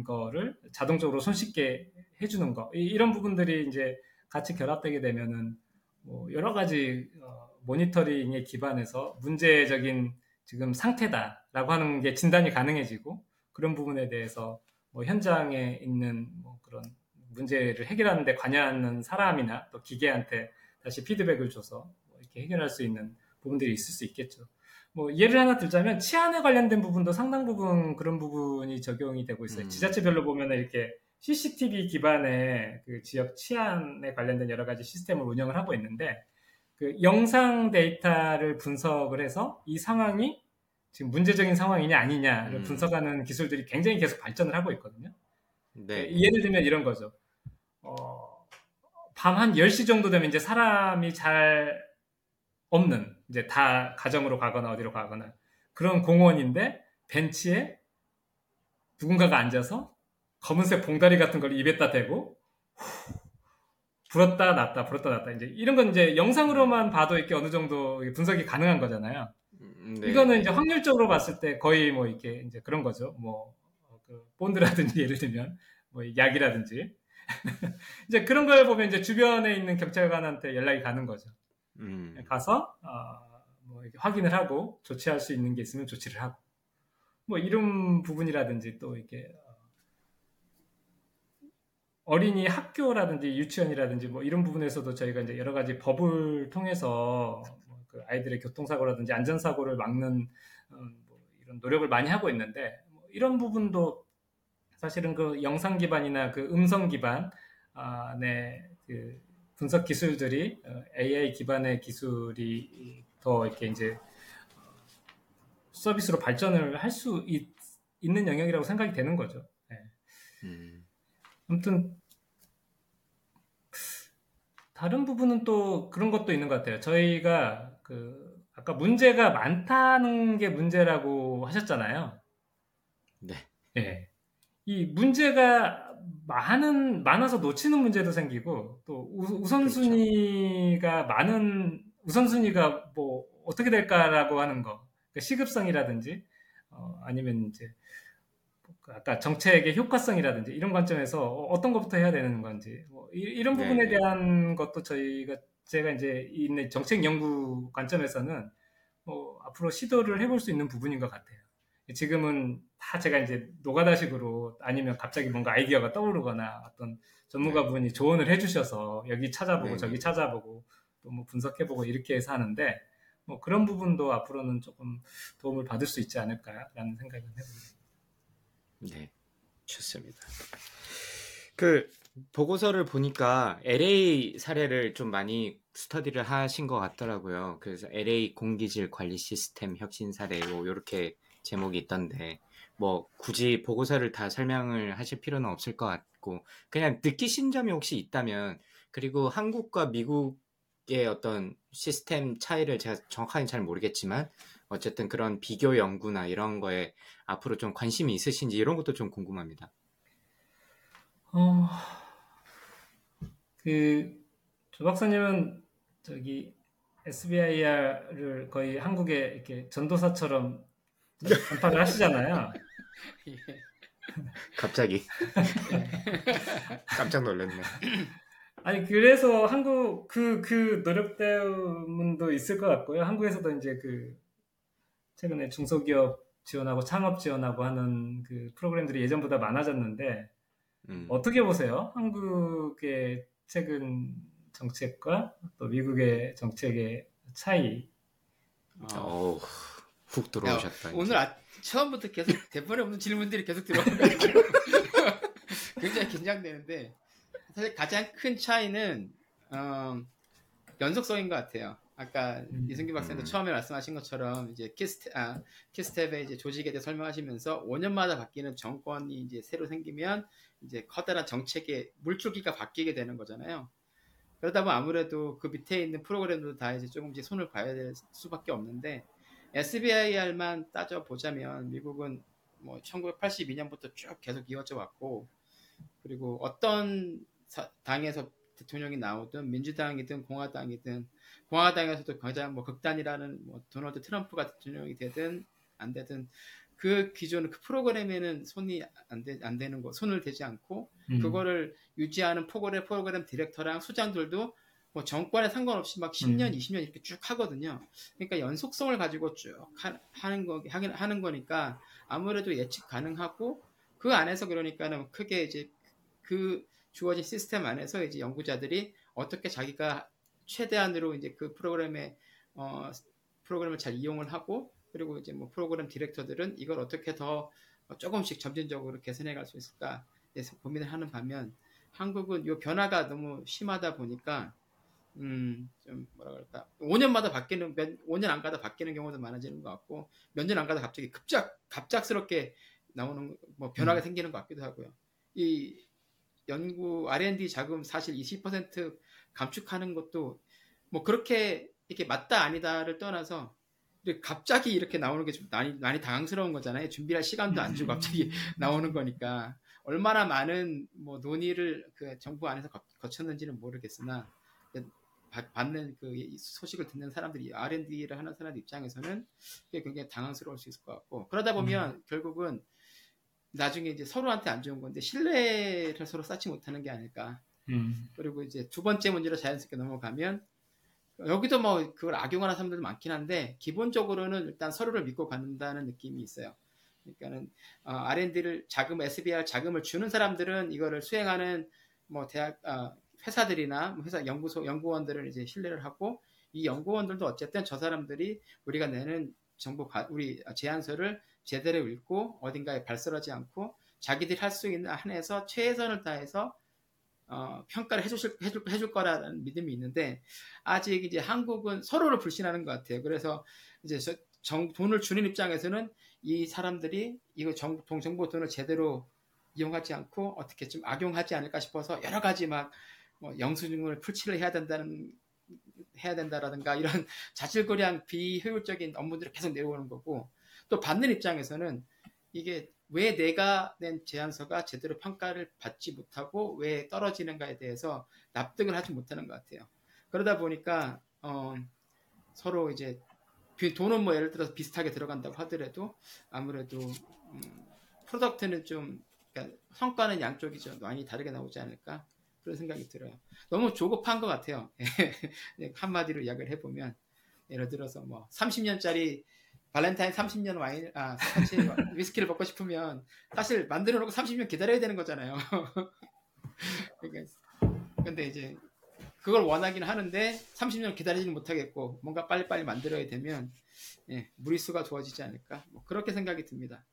거를 자동적으로 손쉽게 해주는 거, 이런 부분들이 이제 같이 결합되게 되면은 뭐 여러 가지 어, 모니터링에 기반해서 문제적인 지금 상태다라고 하는 게 진단이 가능해지고 그런 부분에 대해서 뭐 현장에 있는 뭐 그런 문제를 해결하는 데 관여하는 사람이나 또 기계한테 다시 피드백을 줘서 뭐 이렇게 해결할 수 있는 부분들이 있을 수 있겠죠. 뭐 예를 하나 들자면 치안에 관련된 부분도 상당 부분 그런 부분이 적용이 되고 있어요. 음. 지자체별로 보면 이렇게 CCTV 기반의 그 지역 치안에 관련된 여러 가지 시스템을 운영을 하고 있는데 그 영상 데이터를 분석을 해서 이 상황이 지금 문제적인 상황이냐 아니냐를 음. 분석하는 기술들이 굉장히 계속 발전을 하고 있거든요. 네. 예를 들면 이런 거죠. 어, 밤 한 10시 정도 되면 이제 사람이 잘 없는, 이제 다 가정으로 가거나 어디로 가거나 그런 공원인데 벤치에 누군가가 앉아서 검은색 봉다리 같은 걸 입에다 대고 후, 불었다 놨다 불었다 놨다 이제 이런 건 이제 영상으로만 봐도 이렇게 어느 정도 분석이 가능한 거잖아요. 음, 네. 이거는 이제 확률적으로 봤을 때 거의 뭐 이렇게 이제 그런 거죠. 뭐 그 본드라든지 예를 들면 뭐 약이라든지 이제 그런 걸 보면 이제 주변에 있는 경찰관한테 연락이 가는 거죠. 음. 가서 어, 뭐 확인을 하고 조치할 수 있는 게 있으면 조치를 하고 뭐 이런 부분이라든지 또 이렇게 어린이 학교라든지 유치원이라든지 뭐 이런 부분에서도 저희가 이제 여러 가지 법을 통해서 뭐그 아이들의 교통사고라든지 안전사고를 막는 어, 뭐 이런 노력을 많이 하고 있는데 뭐 이런 부분도 사실은 그 영상 기반이나 그 음성 기반의 아, 그 분석 기술들이 AI 어, 기반의 기술이 더 이렇게 이제 서비스로 발전을 할 수 있는 영역이라고 생각이 되는 거죠. 네. 음. 아무튼 다른 부분은 또 그런 것도 있는 것 같아요. 저희가 그 아까 문제가 많다는 게 문제라고 하셨잖아요. 네. 네. 이 문제가 많은 많아서 놓치는 문제도 생기고 또 우 선순위가 그렇죠. 많은 우선순위가 뭐 어떻게 될까라고 하는 거 그러니까 시급성이라든지 어, 아니면 이제 그 아까 정책의 효과성이라든지 이런 관점에서 어떤 것부터 해야 되는 건지 뭐 이, 런 부분에 네, 네. 대한 것도 저희가 제가 이제 있는 정책 연구 관점에서는 뭐 앞으로 시도를 해볼 수 있는 부분인 것 같아요. 지금은 다 제가 이제 노가다식으로 아니면 갑자기 뭔가 아이디어가 떠오르거나 어떤 전문가분이 네. 조언을 해주셔서 여기 찾아보고 네. 저기 찾아보고 또 뭐 분석해보고 이렇게 해서 하는데 뭐 그런 부분도 앞으로는 조금 도움을 받을 수 있지 않을까라는 생각을 해봅니다. 네, 좋습니다. 그 보고서를 보니까 LA 사례를 좀 많이 스터디를 하신 것 같더라고요. 그래서 LA 공기질 관리 시스템 혁신 사례 뭐 이렇게 제목이 있던데 뭐 굳이 보고서를 다 설명을 하실 필요는 없을 것 같고 그냥 느끼신 점이 혹시 있다면 그리고 한국과 미국 의 어떤 시스템 차이를 제가 정확하게 잘 모르겠지만 어쨌든 그런 비교 연구나 이런 거에 앞으로 좀 관심이 있으신지 이런 것도 좀 궁금합니다. 어, 그, 조 박사님은 저기 SBIR을 거의 한국에 이렇게 전도사처럼 전파를 하시잖아요. 갑자기. 깜짝 놀랐네. 아니 그래서 한국 그그 그 노력 때문도 있을 것 같고요. 한국에서도 이제 그 최근에 중소기업 지원하고 창업 지원하고 하는 그 프로그램들이 예전보다 많아졌는데 음. 어떻게 보세요? 한국의 최근 정책과 또 미국의 정책의 차이. 어, 훅 들어오셨다. 야, 오늘 아, 처음부터 계속 대본에 없는 질문들이 계속 들어오는 굉장히 긴장되는데 사실 가장 큰 차이는 어, 연속성인 것 같아요. 아까 음. 이승규 박사님도 음. 처음에 말씀하신 것처럼 이제 키스테, 아, 키스텝의 이제 조직에 대해 설명하시면서 5년마다 바뀌는 정권이 이제 새로 생기면 이제 커다란 정책의 물줄기가 바뀌게 되는 거잖아요. 그러다 보면 아무래도 그 밑에 있는 프로그램도 다 이제 조금씩 손을 봐야 될 수밖에 없는데 SBIR만 따져 보자면 미국은 뭐 1982년부터 쭉 계속 이어져 왔고 그리고 어떤 당에서 대통령이 나오든 민주당이든 공화당이든 공화당에서도 가장 뭐 극단이라는 뭐 도널드 트럼프가 대통령이 되든 안 되든 그 기존 그 프로그램에는 손이 안, 되, 안 되는 거 손을 대지 않고 음. 그거를 유지하는 프로그램 프로그램 디렉터랑 수장들도 뭐 정권에 상관없이 막 10년, 음. 20년 이렇게 쭉 하거든요. 그러니까 연속성을 가지고 쭉 하, 는 거 하긴 하는 거니까 아무래도 예측 가능하고 그 안에서 그러니까는 크게 이제 그 주어진 시스템 안에서 이제 연구자들이 어떻게 자기가 최대한으로 이제 그 프로그램에 어, 프로그램을 잘 이용을 하고 그리고 이제 뭐 프로그램 디렉터들은 이걸 어떻게 더 조금씩 점진적으로 개선해 갈 수 있을까 고민을 하는 반면 한국은 이 변화가 너무 심하다 보니까 음, 좀 뭐라 그럴까 5년마다 바뀌는 몇 5년 안 가다 바뀌는 경우도 많아지는 것 같고 몇 년 안 가다 갑자기 급작 갑작스럽게 나오는 뭐 변화가 음. 생기는 것 같기도 하고요. 이 연구 R&D 자금 사실 20% 감축하는 것도 뭐 그렇게 이렇게 맞다 아니다를 떠나서 갑자기 이렇게 나오는 게 좀 많이 많이 당황스러운 거잖아요. 준비할 시간도 안 주고 갑자기 나오는 거니까 얼마나 많은 뭐 논의를 그 정부 안에서 거쳤는지는 모르겠으나 받는 그 소식을 듣는 사람들이 R&D를 하는 사람들 입장에서는 그게 굉장히 당황스러울 수 있을 것 같고 그러다 보면 음. 결국은 나중에 이제 서로한테 안 좋은 건데 신뢰를 서로 쌓지 못하는 게 아닐까. 음. 그리고 이제 두 번째 문제로 자연스럽게 넘어가면 여기도 뭐 그걸 악용하는 사람들도 많긴 한데 기본적으로는 일단 서로를 믿고 갖는다는 느낌이 있어요. 그러니까는 어, R&D를 자금 SBR 자금을 주는 사람들은 이거를 수행하는 뭐 대학 어, 회사들이나 뭐 회사 연구소 연구원들을 이제 신뢰를 하고 이 연구원들도 어쨌든 저 사람들이 우리가 내는 정보 우리 제안서를 제대로 읽고 어딘가에 발설하지 않고 자기들이 할 수 있는 한에서 최선을 다해서 어, 평가를 해주실, 해줄, 해줄 거라는 믿음이 있는데, 아직 이제 한국은 서로를 불신하는 것 같아요. 그래서 이제 저, 정, 돈을 주는 입장에서는 이 사람들이 이거 정, 정보 돈을 제대로 이용하지 않고 어떻게 좀 악용하지 않을까 싶어서 여러 가지 막, 뭐 영수증을 풀칠을 해야 된다는, 해야 된다라든가 이런 자질거리한 비효율적인 업무들이 계속 내려오는 거고, 또 받는 입장에서는 이게 왜 내가 낸 제안서가 제대로 평가를 받지 못하고 왜 떨어지는가에 대해서 납득을 하지 못하는 것 같아요. 그러다 보니까 어, 서로 이제 돈은 뭐 예를 들어서 비슷하게 들어간다고 하더라도 아무래도 음, product는 좀 그러니까 성과는 양쪽이 좀 많이 다르게 나오지 않을까 그런 생각이 들어요. 너무 조급한 것 같아요. 한마디로 이야기를 해보면 예를 들어서 뭐 30년짜리 발렌타인 30년 와인, 아, 같이 위스키를 먹고 싶으면 사실 만들어 놓고 30년 기다려야 되는 거잖아요. 그러니까, 근데 이제 그걸 원하긴 하는데 30년 기다리지는 못하겠고 뭔가 빨리빨리 만들어야 되면 예, 무리수가 좋아지지 않을까 뭐 그렇게 생각이 듭니다.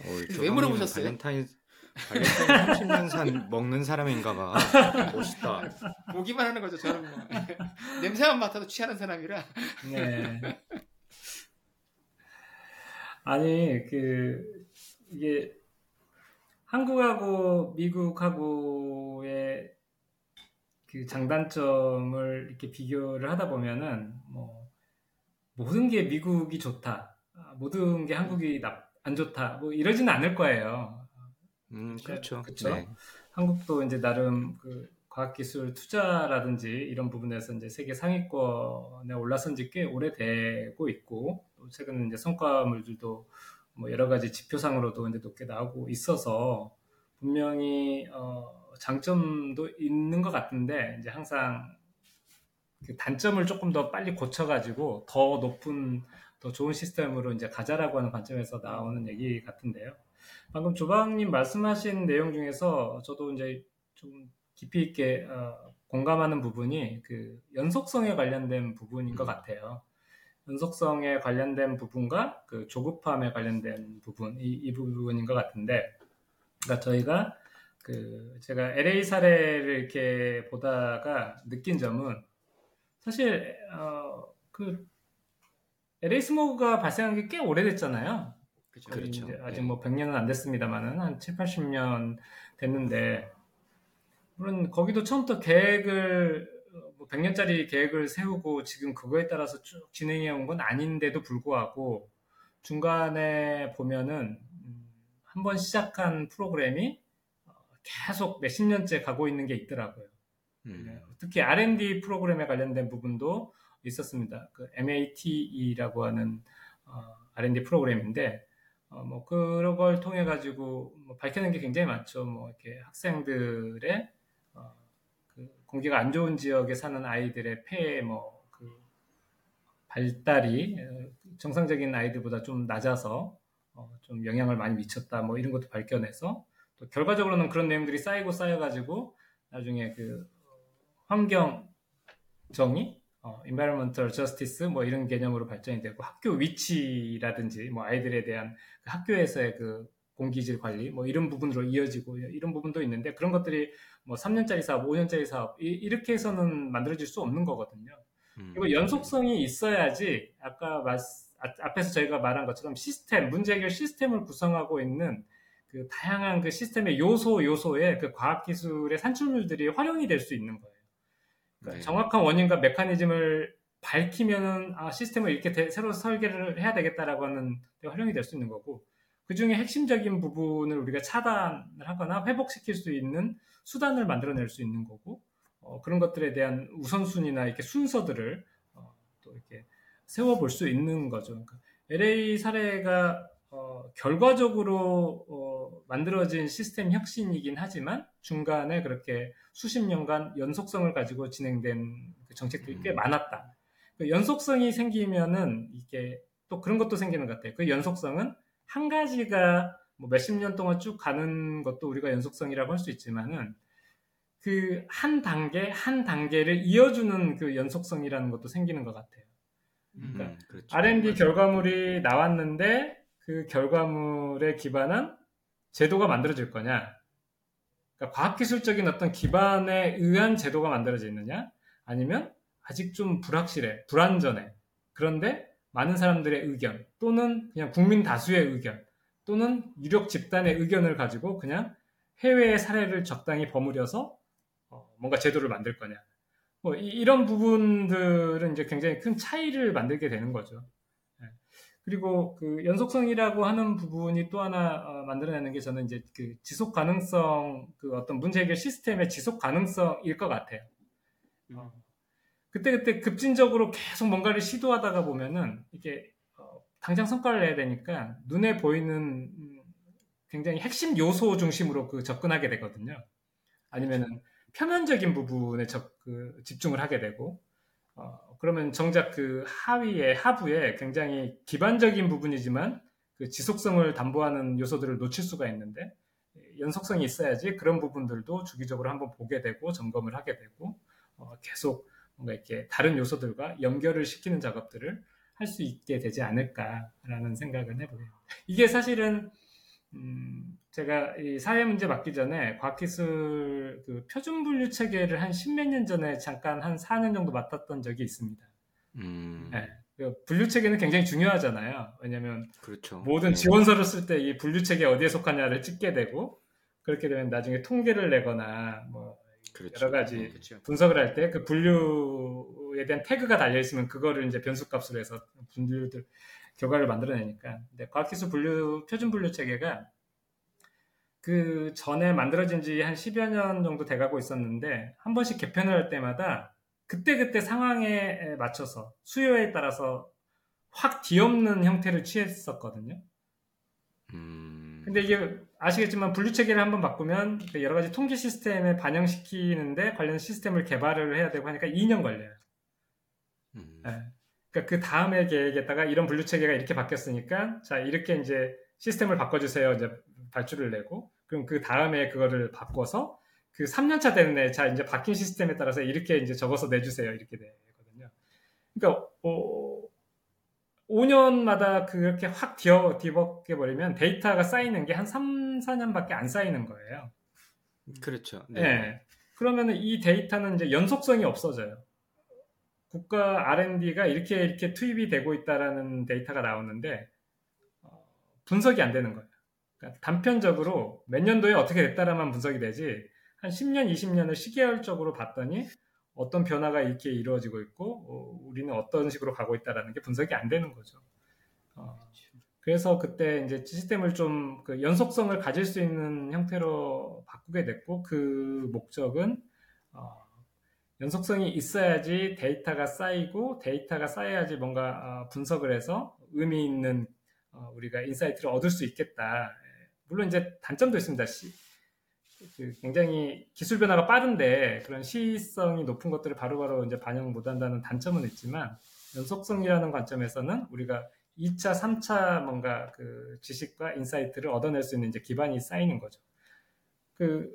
어, 왜 물어보셨어요? 발렌타인 발렌타인 30년산 먹는 사람인가 봐. 멋있다. 보기만 하는 거죠. 저는 뭐 냄새만 맡아도 취하는 사람이라. 네. 아니 그 이게 한국하고 미국하고의 그 장단점을 이렇게 비교를 하다 보면은 뭐 모든 게 미국이 좋다, 모든 게 한국이 안 좋다, 뭐 이러지는 않을 거예요. 음 그렇죠. 그렇죠. 네. 한국도 이제 나름 그 과학기술 투자라든지 이런 부분에서 이제 세계 상위권에 올라선 지 꽤 오래되고 있고 또 최근 이제 성과물들도 뭐 여러 가지 지표상으로도 이제 높게 나오고 있어서 분명히 어 장점도 있는 것 같은데 이제 항상 그 단점을 조금 더 빨리 고쳐가지고 더 높은 더 좋은 시스템으로 이제 가자라고 하는 관점에서 나오는 얘기 같은데요. 방금 조방님 말씀하신 내용 중에서 저도 이제 좀 깊이 있게 어, 공감하는 부분이 그 연속성에 관련된 부분인 것 음. 같아요. 연속성에 관련된 부분과 그 조급함에 관련된 부분 이, 이 부분인 것 같은데, 그러니까 저희가 그 제가 LA 사례를 이렇게 보다가 느낀 점은 사실 어, 그 LA 스모그가 발생한 게 꽤 오래됐잖아요. 그렇죠. 그렇죠. 아직 네. 뭐 100년은 안 됐습니다만은 한 7, 80년 됐는데 물론 거기도 처음부터 계획을 뭐 100년짜리 계획을 세우고 지금 그거에 따라서 쭉 진행해 온 건 아닌데도 불구하고 중간에 보면은 음, 한번 시작한 프로그램이 계속 몇십 년째 가고 있는 게 있더라고요. 음. 네, 특히 R&D 프로그램에 관련된 부분도 있었습니다. 그 MATE라고 하는 어, R&D 프로그램인데 어, 뭐 그런 걸 통해 가지고 뭐 밝혀낸 게 굉장히 많죠. 뭐 이렇게 학생들의 공기가 안 좋은 지역에 사는 아이들의 폐에 뭐그 발달이 어, 정상적인 아이들보다 좀 낮아서 어, 좀 영향을 많이 미쳤다 뭐 이런 것도 밝혀내서 또 결과적으로는 그런 내용들이 쌓이고 쌓여가지고 나중에 그 환경 정의, 어, environmental justice 뭐 이런 개념으로 발전이 되고 학교 위치라든지 뭐 아이들에 대한 그 학교에서의 그 공기질 관리 뭐 이런 부분으로 이어지고 이런 부분도 있는데 그런 것들이 뭐 3년짜리 사업, 5년짜리 사업 이, 렇게 해서는 만들어질 수 없는 거거든요. 음. 그리고 연속성이 있어야지 아까 말, 아, 앞에서 저희가 말한 것처럼 시스템, 문제 해결 시스템을 구성하고 있는 그 다양한 그 시스템의 요소 요소에 그 과학 기술의 산출물들이 활용이 될 수 있는 거예요. 그러니까 네. 정확한 원인과 메커니즘을 밝히면은 아 시스템을 이렇게 대, 새로 설계를 해야 되겠다라고 하는 활용이 될 수 있는 거고 그 중에 핵심적인 부분을 우리가 차단을 하거나 회복시킬 수 있는 수단을 만들어낼 수 있는 거고 어, 그런 것들에 대한 우선순위나 이렇게 순서들을 어, 또 이렇게 세워볼 수 있는 거죠. 그러니까 LA 사례가 어, 결과적으로 어, 만들어진 시스템 혁신이긴 하지만 중간에 그렇게 수십 년간 연속성을 가지고 진행된 그 정책들이 꽤 음. 많았다. 그 연속성이 생기면은 이게 또 그런 것도 생기는 것 같아요. 그 연속성은 한 가지가 뭐 몇십 년 동안 쭉 가는 것도 우리가 연속성이라고 할 수 있지만은 그 한 단계 한 단계를 이어주는 그 연속성이라는 것도 생기는 것 같아요. 그러니까 음, 그렇죠. R&D 결과물이 나왔는데 그 결과물에 기반한 제도가 만들어질 거냐? 그러니까 과학기술적인 어떤 기반에 의한 제도가 만들어져 있느냐? 아니면 아직 좀 불확실해, 불안전해. 그런데 많은 사람들의 의견 또는 그냥 국민 다수의 의견 또는 유력 집단의 의견을 가지고 그냥 해외의 사례를 적당히 버무려서 어, 뭔가 제도를 만들 거냐. 뭐 이, 런 부분들은 이제 굉장히 큰 차이를 만들게 되는 거죠. 예. 그리고 그 연속성이라고 하는 부분이 또 하나 어, 만들어내는 게 저는 이제 그 지속 가능성 그 어떤 문제 해결 시스템의 지속 가능성일 것 같아요. 어. 그때그때 급진적으로 계속 뭔가를 시도하다가 보면은 이게 어, 당장 성과를 내야 되니까 눈에 보이는 음, 굉장히 핵심 요소 중심으로 그 접근하게 되거든요. 아니면은 표면적인 부분에 적, 그 집중을 하게 되고 어, 그러면 정작 그 하위에 하부에 굉장히 기반적인 부분이지만 그 지속성을 담보하는 요소들을 놓칠 수가 있는데 연속성이 있어야지 그런 부분들도 주기적으로 한번 보게 되고 점검을 하게 되고 어, 계속 뭔가 이렇게 다른 요소들과 연결을 시키는 작업들을 할 수 있게 되지 않을까라는 생각을 해보요. 이게 사실은 음, 제가 이 사회 문제 맡기 전에 과학기술 그 표준 분류 체계를 한 십몇 년 전에 잠깐 한 4년 정도 맡았던 적이 있습니다. 음. 네. 그 분류 체계는 굉장히 중요하잖아요. 왜냐하면 그렇죠. 모든 네. 지원서를 쓸 때 이 분류 체계 어디에 속하냐를 찍게 되고 그렇게 되면 나중에 통계를 내거나 뭐 그렇죠. 여러 가지 네, 그렇죠. 분석을 할 때 그 분류에 대한 태그가 달려 있으면 그거를 이제 변수값으로 해서 분류들 결과를 만들어내니까. 근데 과학기술 분류 표준 분류 체계가 그 전에 만들어진 지 한 10여 년 정도 돼가고 있었는데 한 번씩 개편을 할 때마다 그때그때 상황에 맞춰서 수요에 따라서 확 뒤엎는 형태를 취했었거든요. 음... 근데 이게 아시겠지만 분류 체계를 한번 바꾸면 그 여러 가지 통계 시스템에 반영시키는데 관련 시스템을 개발을 해야 되고 하니까 2년 걸려요. 음... 네. 그러니까 그 다음에 계획에다가 이런 분류 체계가 이렇게 바뀌었으니까 자 이렇게 이제 시스템을 바꿔주세요. 이제 발주를 내고 그럼 그 다음에 그거를 바꿔서 그 3년차 되는 애, 자 이제 바뀐 시스템에 따라서 이렇게 이제 적어서 내주세요. 이렇게 되거든요. 그러니까 어, 5년마다 그렇게 확 뒤어, 뒤벗겨 버리면 데이터가 쌓이는 게 한 3, 4년밖에 안 쌓이는 거예요. 그렇죠. 네. 네. 그러면은 이 데이터는 이제 연속성이 없어져요. 국가 R&D가 이렇게 이렇게 투입이 되고 있다라는 데이터가 나오는데 어, 분석이 안 되는 거예요. 그러니까 단편적으로 몇 년도에 어떻게 됐다라만 분석이 되지 한 10년, 20년을 시계열적으로 봤더니 어떤 변화가 이렇게 이루어지고 있고 어, 우리는 어떤 식으로 가고 있다라는 게 분석이 안 되는 거죠. 어, 그래서 그때 이제 시스템을 좀 그 연속성을 가질 수 있는 형태로 바꾸게 됐고 그 목적은 어, 연속성이 있어야지 데이터가 쌓이고 데이터가 쌓여야지 뭔가 어, 분석을 해서 의미 있는 어, 우리가 insight를 얻을 수 있겠다. 물론 이제 단점도 있습니다. 시, 그 굉장히 기술 변화가 빠른데 그런 시의성이 높은 것들을 바로바로 이제 반영 못한다는 단점은 있지만 연속성이라는 관점에서는 우리가 2차, 3차 뭔가 그 지식과 insight를 얻어낼 수 있는 이제 기반이 쌓이는 거죠. 그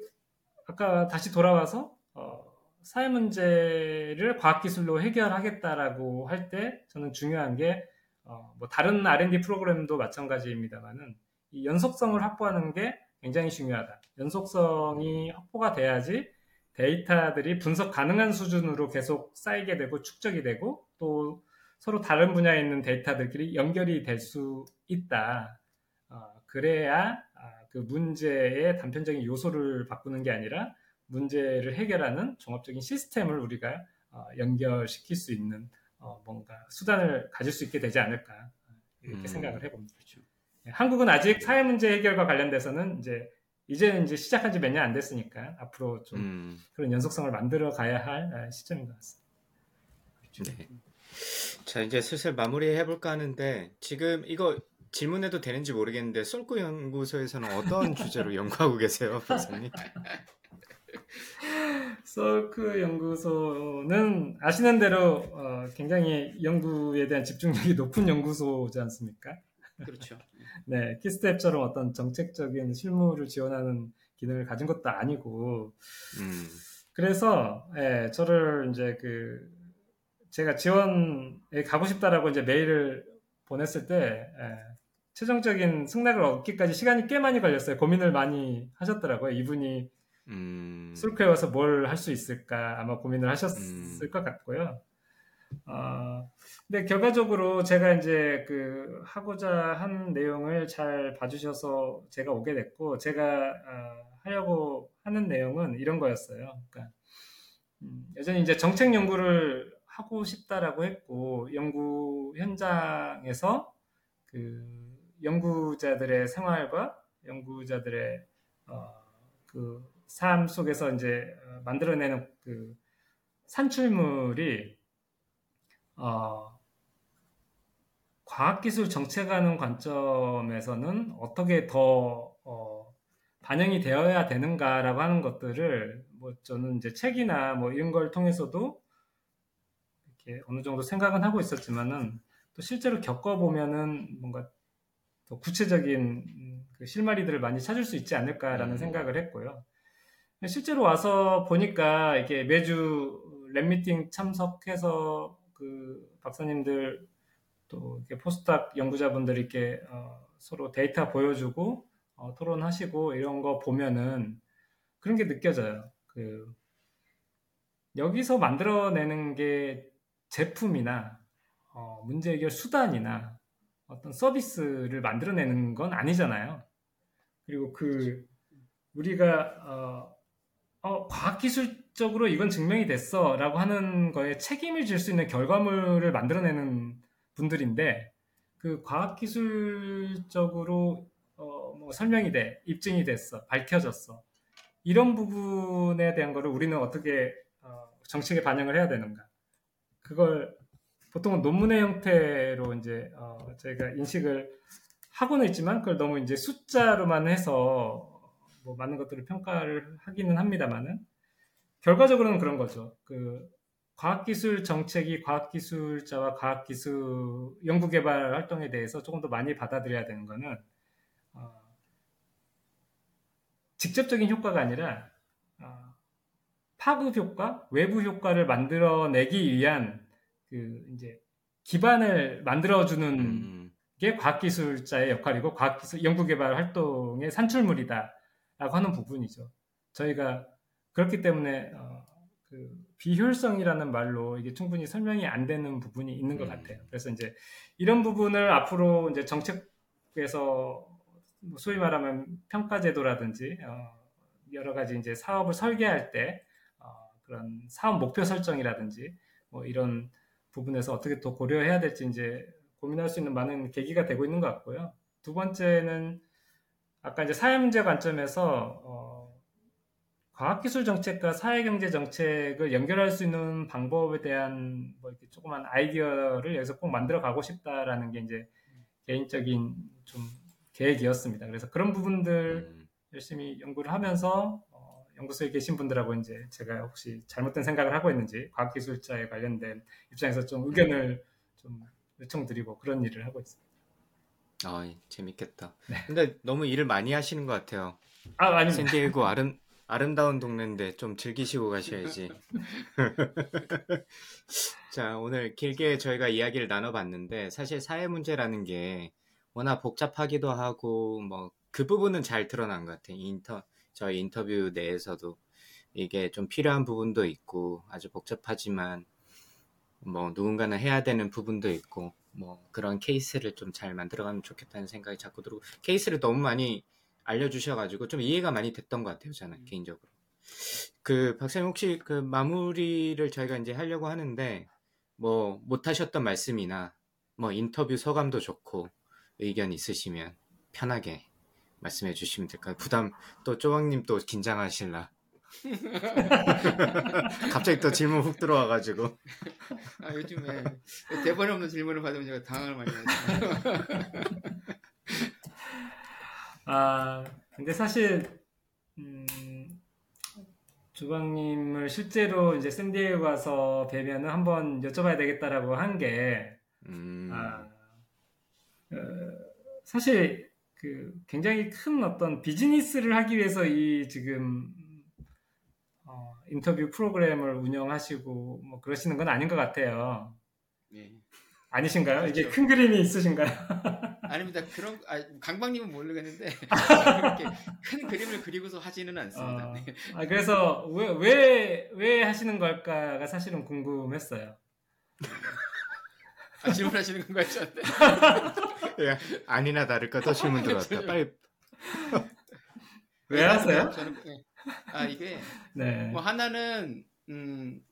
아까 다시 돌아와서 어, 사회 문제를 과학기술로 해결하겠다라고 할 때 저는 중요한 게, 어, 뭐 다른 R&D 프로그램도 마찬가지입니다만은 이 연속성을 확보하는 게 굉장히 중요하다. 연속성이 확보가 돼야지 데이터들이 분석 가능한 수준으로 계속 쌓이게 되고 축적이 되고 또 서로 다른 분야에 있는 데이터들끼리 연결이 될 수 있다. 어, 그래야 아, 그 문제의 단편적인 요소를 바꾸는 게 아니라 문제를 해결하는 종합적인 시스템을 우리가 어, 연결시킬 수 있는 어, 뭔가 수단을 가질 수 있게 되지 않을까 이렇게 음. 생각을 해봅니다. 그렇죠. 한국은 아직 사회 문제 해결과 관련돼서는 이제 이제 이제 시작한 지 몇 년 안 됐으니까 앞으로 좀 음. 그런 연속성을 만들어 가야 할 아, 시점인 것 같습니다. 네. 자 이제 슬슬 마무리해 볼까 하는데 지금 이거 질문해도 되는지 모르겠는데 솔구 연구소에서는 어떤 주제로 연구하고 계세요, 박사님? 솔크 연구소는 아시는 대로 어, 굉장히 연구에 대한 집중력이 높은 연구소지 않습니까? 그렇죠. 네, 키스텝처럼 어떤 정책적인 실무를 지원하는 기능을 가진 것도 아니고, 음. 그래서 예, 저를 이제 그 제가 지원에 가고 싶다라고 이제 메일을 보냈을 때 예, 최종적인 승낙을 얻기까지 시간이 꽤 많이 걸렸어요. 고민을 많이 하셨더라고요. 이분이 음... 솔크에 와서 뭘 할 수 있을까 아마 고민을 하셨을 음... 것 같고요. 어, 근데 결과적으로 제가 이제 그 하고자 한 내용을 잘 봐주셔서 제가 오게 됐고 제가 어, 하려고 하는 내용은 이런 거였어요. 그러니까 음, 여전히 이제 정책 연구를 하고 싶다라고 했고 연구 현장에서 그 연구자들의 생활과 연구자들의 어, 그 삶 속에서 이제 어, 만들어내는 그 산출물이 어, 과학기술 정책하는 관점에서는 어떻게 더 어, 반영이 되어야 되는가라고 하는 것들을 뭐 저는 이제 책이나 뭐 이런 걸 통해서도 이렇게 어느 정도 생각은 하고 있었지만은 또 실제로 겪어보면은 뭔가 더 구체적인 그 실마리들을 많이 찾을 수 있지 않을까라는 음. 생각을 했고요. 실제로 와서 보니까 이게 매주 lab meeting 참석해서 그 박사님들 또 이렇게 postdoc 연구자분들 이렇게 어 서로 데이터 보여주고 어 토론하시고 이런 거 보면은 그런 게 느껴져요. 그 여기서 만들어내는 게 제품이나 어 문제 해결 수단이나 어떤 서비스를 만들어내는 건 아니잖아요. 그리고 그 우리가 어 어, 과학기술적으로 이건 증명이 됐어 라고 하는 거에 책임을 질 수 있는 결과물을 만들어내는 분들인데 그 과학기술적으로 어, 뭐 설명이 돼, 입증이 됐어, 밝혀졌어. 이런 부분에 대한 거를 우리는 어떻게 어, 정책에 반영을 해야 되는가. 그걸 보통은 논문의 형태로 이제 어, 저희가 인식을 하고는 있지만 그걸 너무 이제 숫자로만 해서 뭐 많은 것들을 평가를 하기는 합니다만은 결과적으로는 그런 거죠. 그 과학기술 정책이 과학기술자와 과학기술 연구개발 활동에 대해서 조금 더 많이 받아들여야 되는 거는 어, 직접적인 효과가 아니라 어, 파급 효과, 외부 효과를 만들어내기 위한 그 이제 기반을 만들어주는 음. 게 과학기술자의 역할이고 과학기술 연구개발 활동의 산출물이다. 라고 하는 부분이죠. 저희가 그렇기 때문에 어, 그 비효율성이라는 말로 이게 충분히 설명이 안 되는 부분이 있는 것 음. 같아요. 그래서 이제 이런 부분을 앞으로 이제 정책에서 뭐 소위 말하면 평가제도라든지 어, 여러 가지 이제 사업을 설계할 때 어, 그런 사업 목표 설정이라든지 뭐 이런 부분에서 어떻게 또 고려해야 될지 이제 고민할 수 있는 많은 계기가 되고 있는 것 같고요. 두 번째는 아까 이제 사회 문제 관점에서 어, 과학기술 정책과 사회경제 정책을 연결할 수 있는 방법에 대한 뭐 이렇게 조그만 아이디어를 여기서 꼭 만들어 가고 싶다라는 게 이제 개인적인 좀 계획이었습니다. 그래서 그런 부분들 음. 열심히 연구를 하면서 어, 연구소에 계신 분들하고 이제 제가 혹시 잘못된 생각을 하고 있는지 과학기술자에 관련된 입장에서 좀 의견을 좀 요청드리고 그런 일을 하고 있습니다. 아, 재밌겠다. 네. 근데 너무 일을 많이 하시는 것 같아요. 아, 아니 샌디에고 아름 아름다운 동네인데 좀 즐기시고 가셔야지. 자, 오늘 길게 저희가 이야기를 나눠봤는데 사실 사회 문제라는 게 워낙 복잡하기도 하고 뭐 그 부분은 잘 드러난 것 같아요. 인터 저희 인터뷰 내에서도 이게 좀 필요한 부분도 있고 아주 복잡하지만 뭐 누군가는 해야 되는 부분도 있고 뭐 그런 케이스를 좀 잘 만들어가면 좋겠다는 생각이 자꾸 들고 케이스를 너무 많이 알려주셔가지고 좀 이해가 많이 됐던 것 같아요 저는 음. 개인적으로 그 박사님 혹시 그 마무리를 저희가 이제 하려고 하는데 뭐 못하셨던 말씀이나 뭐 인터뷰 소감도 좋고 의견 있으시면 편하게 말씀해 주시면 될까요? 부담 또 쪼박님 또 긴장하실라. 갑자기 또 질문 훅 들어와가지고. 아 요즘에 대본에 없는 질문을 받으면 제가 당황을 많이 하죠. 아 근데 사실 음, 주방님을 실제로 이제 샌디에고 가서 뵈면은 한번 여쭤봐야 되겠다라고 한 게, 음. 아, 어, 사실 그 굉장히 큰 어떤 비즈니스를 하기 위해서 이 지금 어, 인터뷰 프로그램을 운영하시고 뭐 그러시는 건 아닌 것 같아요. 네. 아니신가요? 그렇죠. 이게 큰 그림이 있으신가요? 아닙니다. 그런 아, 강박님은 모르겠는데 그렇게 큰 그림을 그리고서 하지는 않습니다. 어, 네. 아 그래서 왜왜 왜 왜 하시는 걸까가 사실은 궁금했어요. 아, 질문하시는 건가요, 저한테? 예, 아니나 다를까 더 질문 들어왔다. 빨리. 왜 하세요? 저는 네. 아 이게 네. 뭐 하나는 음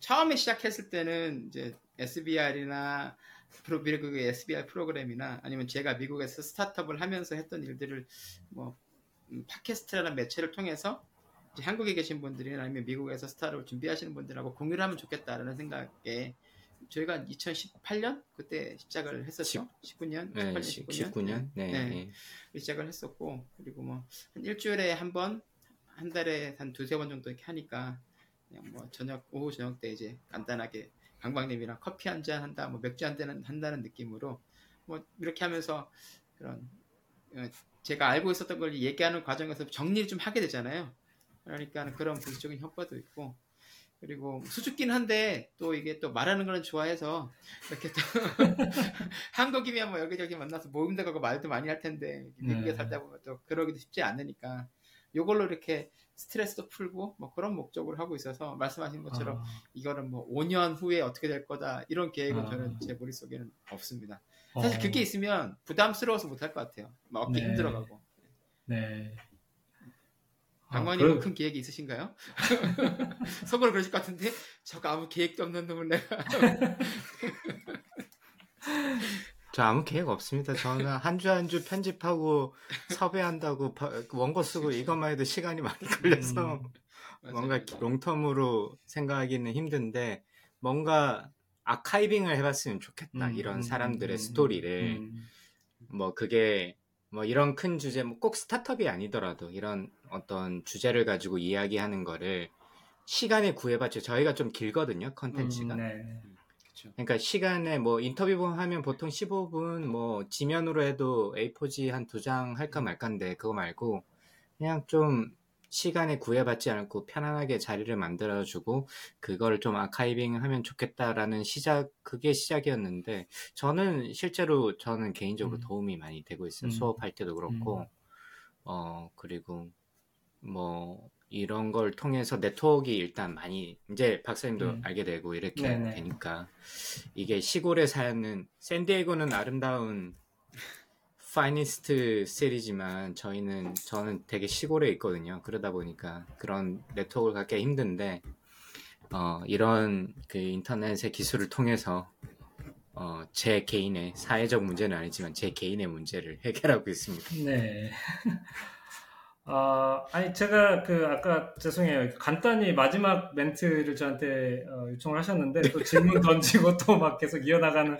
처음에 시작했을 때는 이제 SBR이나 프로비그 그 SBR 프로그램이나 아니면 제가 미국에서 스타트업을 하면서 했던 일들을 뭐 음, 팟캐스트라는 매체를 통해서 한국에 계신 분들이나 아니면 미국에서 스타트업을 준비하시는 분들하고 공유를 하면 좋겠다라는 생각에 저희가 2018년 그때 시작을 했었죠. 19년, 네, 18년, 19년, 19년? 네, 네. 네. 시작을 했었고 그리고 뭐 한 일주일에 한 번, 한 달에 한 두세 번 정도 이렇게 하니까 그냥 뭐 저녁 오후 저녁 때 이제 간단하게 강박님이랑 커피 한 잔 한다, 뭐 맥주 한 잔 한다는 느낌으로 뭐 이렇게 하면서 그런 어, 제가 알고 있었던 걸 얘기하는 과정에서 정리를 좀 하게 되잖아요. 그러니까 그런 부수적인 효과도 있고 그리고 수줍긴 한데 또 이게 또 말하는 거는 좋아해서 이렇게 또 한국이면 뭐 여기저기 만나서 모임도 가고 말도 많이 할 텐데 미국에 네. 살다 보면 또 그러기도 쉽지 않으니까 요걸로 이렇게 스트레스도 풀고 뭐 그런 목적으로 하고 있어서 말씀하신 것처럼 아. 이거는 뭐 5년 후에 어떻게 될 거다 이런 계획은 아. 저는 제 머릿속에는 없습니다. 사실 어. 그게 있으면 부담스러워서 못할 것 같아요. 막 어깨 네. 힘들어가고. 네. 강관님 아. 큰 계획이 있으신가요? 속으로 그러실 것 같은데 저거 아무 계획도 없는 놈을 내가 저 아무 계획 없습니다. 저는 한 주 한 주 편집하고 섭외한다고 원고 쓰고 이것만 해도 시간이 많이 걸려서 음, 뭔가 롱텀으로 생각하기는 힘든데 뭔가 아카이빙을 해봤으면 좋겠다. 음, 이런 사람들의 음, 스토리를 음. 뭐 그게 뭐 이런 큰 주제 뭐 꼭 스타트업이 아니더라도 이런 어떤 주제를 가지고 이야기하는 거를 시간에 구해봤죠. 저희가 좀 길거든요 컨텐츠가. 음, 네. 그렇죠. 그러니까 시간에 뭐 인터뷰 하면 보통 15분 뭐 지면으로 해도 A4지 한 두 장 할까 말까인데 그거 말고 그냥 좀 시간에 구애받지 않고 편안하게 자리를 만들어주고 그걸 좀 아카이빙 하면 좋겠다라는 시작 그게 시작이었는데 저는 실제로 저는 개인적으로 음. 도움이 많이 되고 있어요 음. 수업할 때도 그렇고 음. 어 그리고 뭐 이런 걸 통해서 네트워크가 일단 많이 이제 박사님도 음. 알게 되고 이렇게 네네. 되니까 이게 시골에 사는 샌디에고는 아름다운 finest city지만 저희는 저는 되게 시골에 있거든요. 그러다 보니까 그런 네트워크를 갖기 힘든데 어, 이런 그 인터넷의 기술을 통해서 어, 제 개인의 사회적 문제는 아니지만 제 개인의 문제를 해결하고 있습니다. 네. 아, 아니 제가 그 아까 죄송해요. 간단히 마지막 멘트를 저한테 어, 요청을 하셨는데 또 질문 던지고 또 막 계속 이어나가는.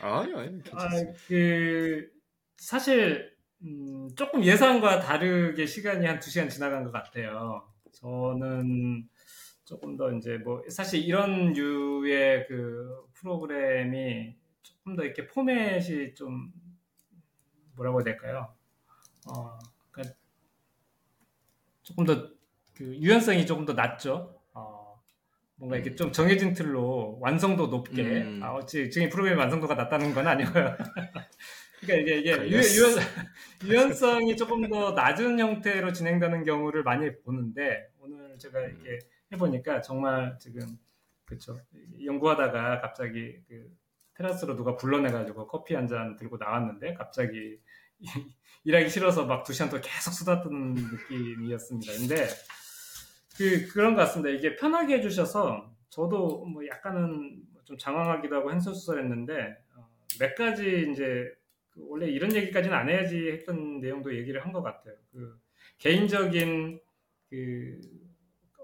아니 아니 아, 그 사실 음, 조금 예상과 다르게 시간이 한 두 시간 지나간 것 같아요. 저는 조금 더 이제 뭐 사실 이런 류의 그 프로그램이 조금 더 이렇게 포맷이 좀 뭐라고 해야 될까요? 어, 조금 더 그 유연성이 조금 더 낮죠. 어, 뭔가 이렇게 음. 좀 정해진 틀로 완성도 높게 음. 아, 어찌 지금 프로그램 완성도가 낮다는 건 아니고요. 그러니까 이게, 이게 유, 유연, 유연 성이 조금 더 낮은 형태로 진행되는 경우를 많이 보는데 오늘 제가 이렇게 해보니까 정말 지금 그렇죠 연구하다가 갑자기 그 테라스로 누가 불러내가지고 커피 한 잔 들고 나왔는데 갑자기 일하기 싫어서 막 두 시간 동안 계속 수다 떠는 느낌이었습니다. 근데 그 그런 것 같습니다. 이게 편하게 해주셔서 저도 뭐 약간은 좀 장황하기도 하고 횡설수설했는데 어, 몇 가지 이제 그 원래 이런 얘기까지는 안 해야지 했던 내용도 얘기를 한 것 같아요. 그 개인적인 그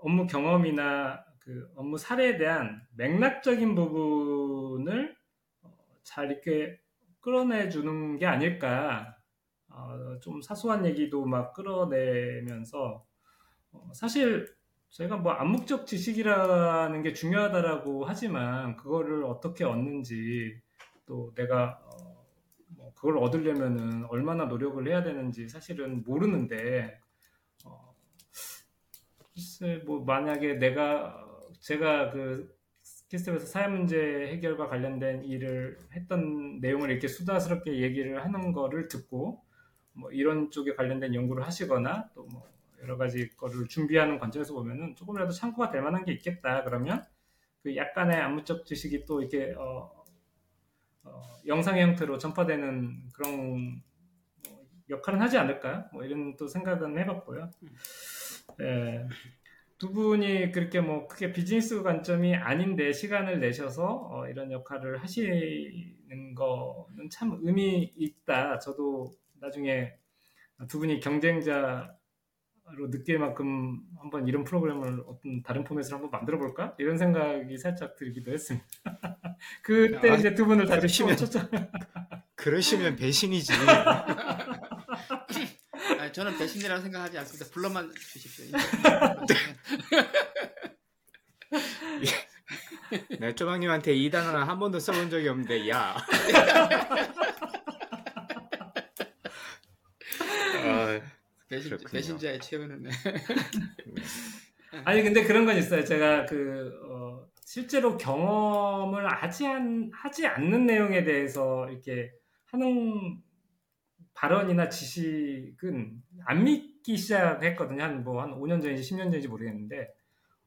업무 경험이나 그 업무 사례에 대한 맥락적인 부분을 어, 잘 이렇게 끌어내 주는 게 아닐까. 어, 좀 사소한 얘기도 막 끌어내면서 어, 사실 제가 뭐 암묵적 지식이라는 게 중요하다라고 하지만 그거를 어떻게 얻는지 또 내가 어, 뭐 그걸 얻으려면은 얼마나 노력을 해야 되는지 사실은 모르는데 어, 글쎄 뭐 만약에 내가 제가 그 키스텝에서 사회 문제 해결과 관련된 일을 했던 내용을 이렇게 수다스럽게 얘기를 하는 거를 듣고 뭐 이런 쪽에 관련된 연구를 하시거나 또 뭐 여러 가지 거를 준비하는 관점에서 보면은 조금이라도 참고가 될 만한 게 있겠다 그러면 그 약간의 암무적 지식이 또 이렇게 어, 어, 영상의 형태로 전파되는 그런 뭐 역할은 하지 않을까 뭐 이런 또 생각은 해봤고요. 예. 두 분이 그렇게 뭐 크게 비즈니스 관점이 아닌데 시간을 내셔서 어, 이런 역할을 하시는 거는 참 의미 있다. 저도 나중에 두 분이 경쟁자로 느낄 만큼 한번 이런 프로그램을 어떤 다른 포맷으로 한번 만들어 볼까? 이런 생각이 살짝 들기도 했습니다. 그때 아, 이제 두 분을 다 그러시면 그러시면 배신이지. 아니, 저는 배신이라고 생각하지 않습니다. 불러만 주십시오. 네, 쪼박님한테 이 단어는 한 번도 써본 적이 없는데, 야. 아, 배신, 배신자의 최후는. 네. 아니, 근데 그런 건 있어요. 제가 그, 어, 실제로 경험을 하지, 않, 하지 않는 내용에 대해서 이렇게 하는 발언이나 지식은 안 믿기 시작했거든요. 한뭐 한 5년 전인지 10년 전인지 모르겠는데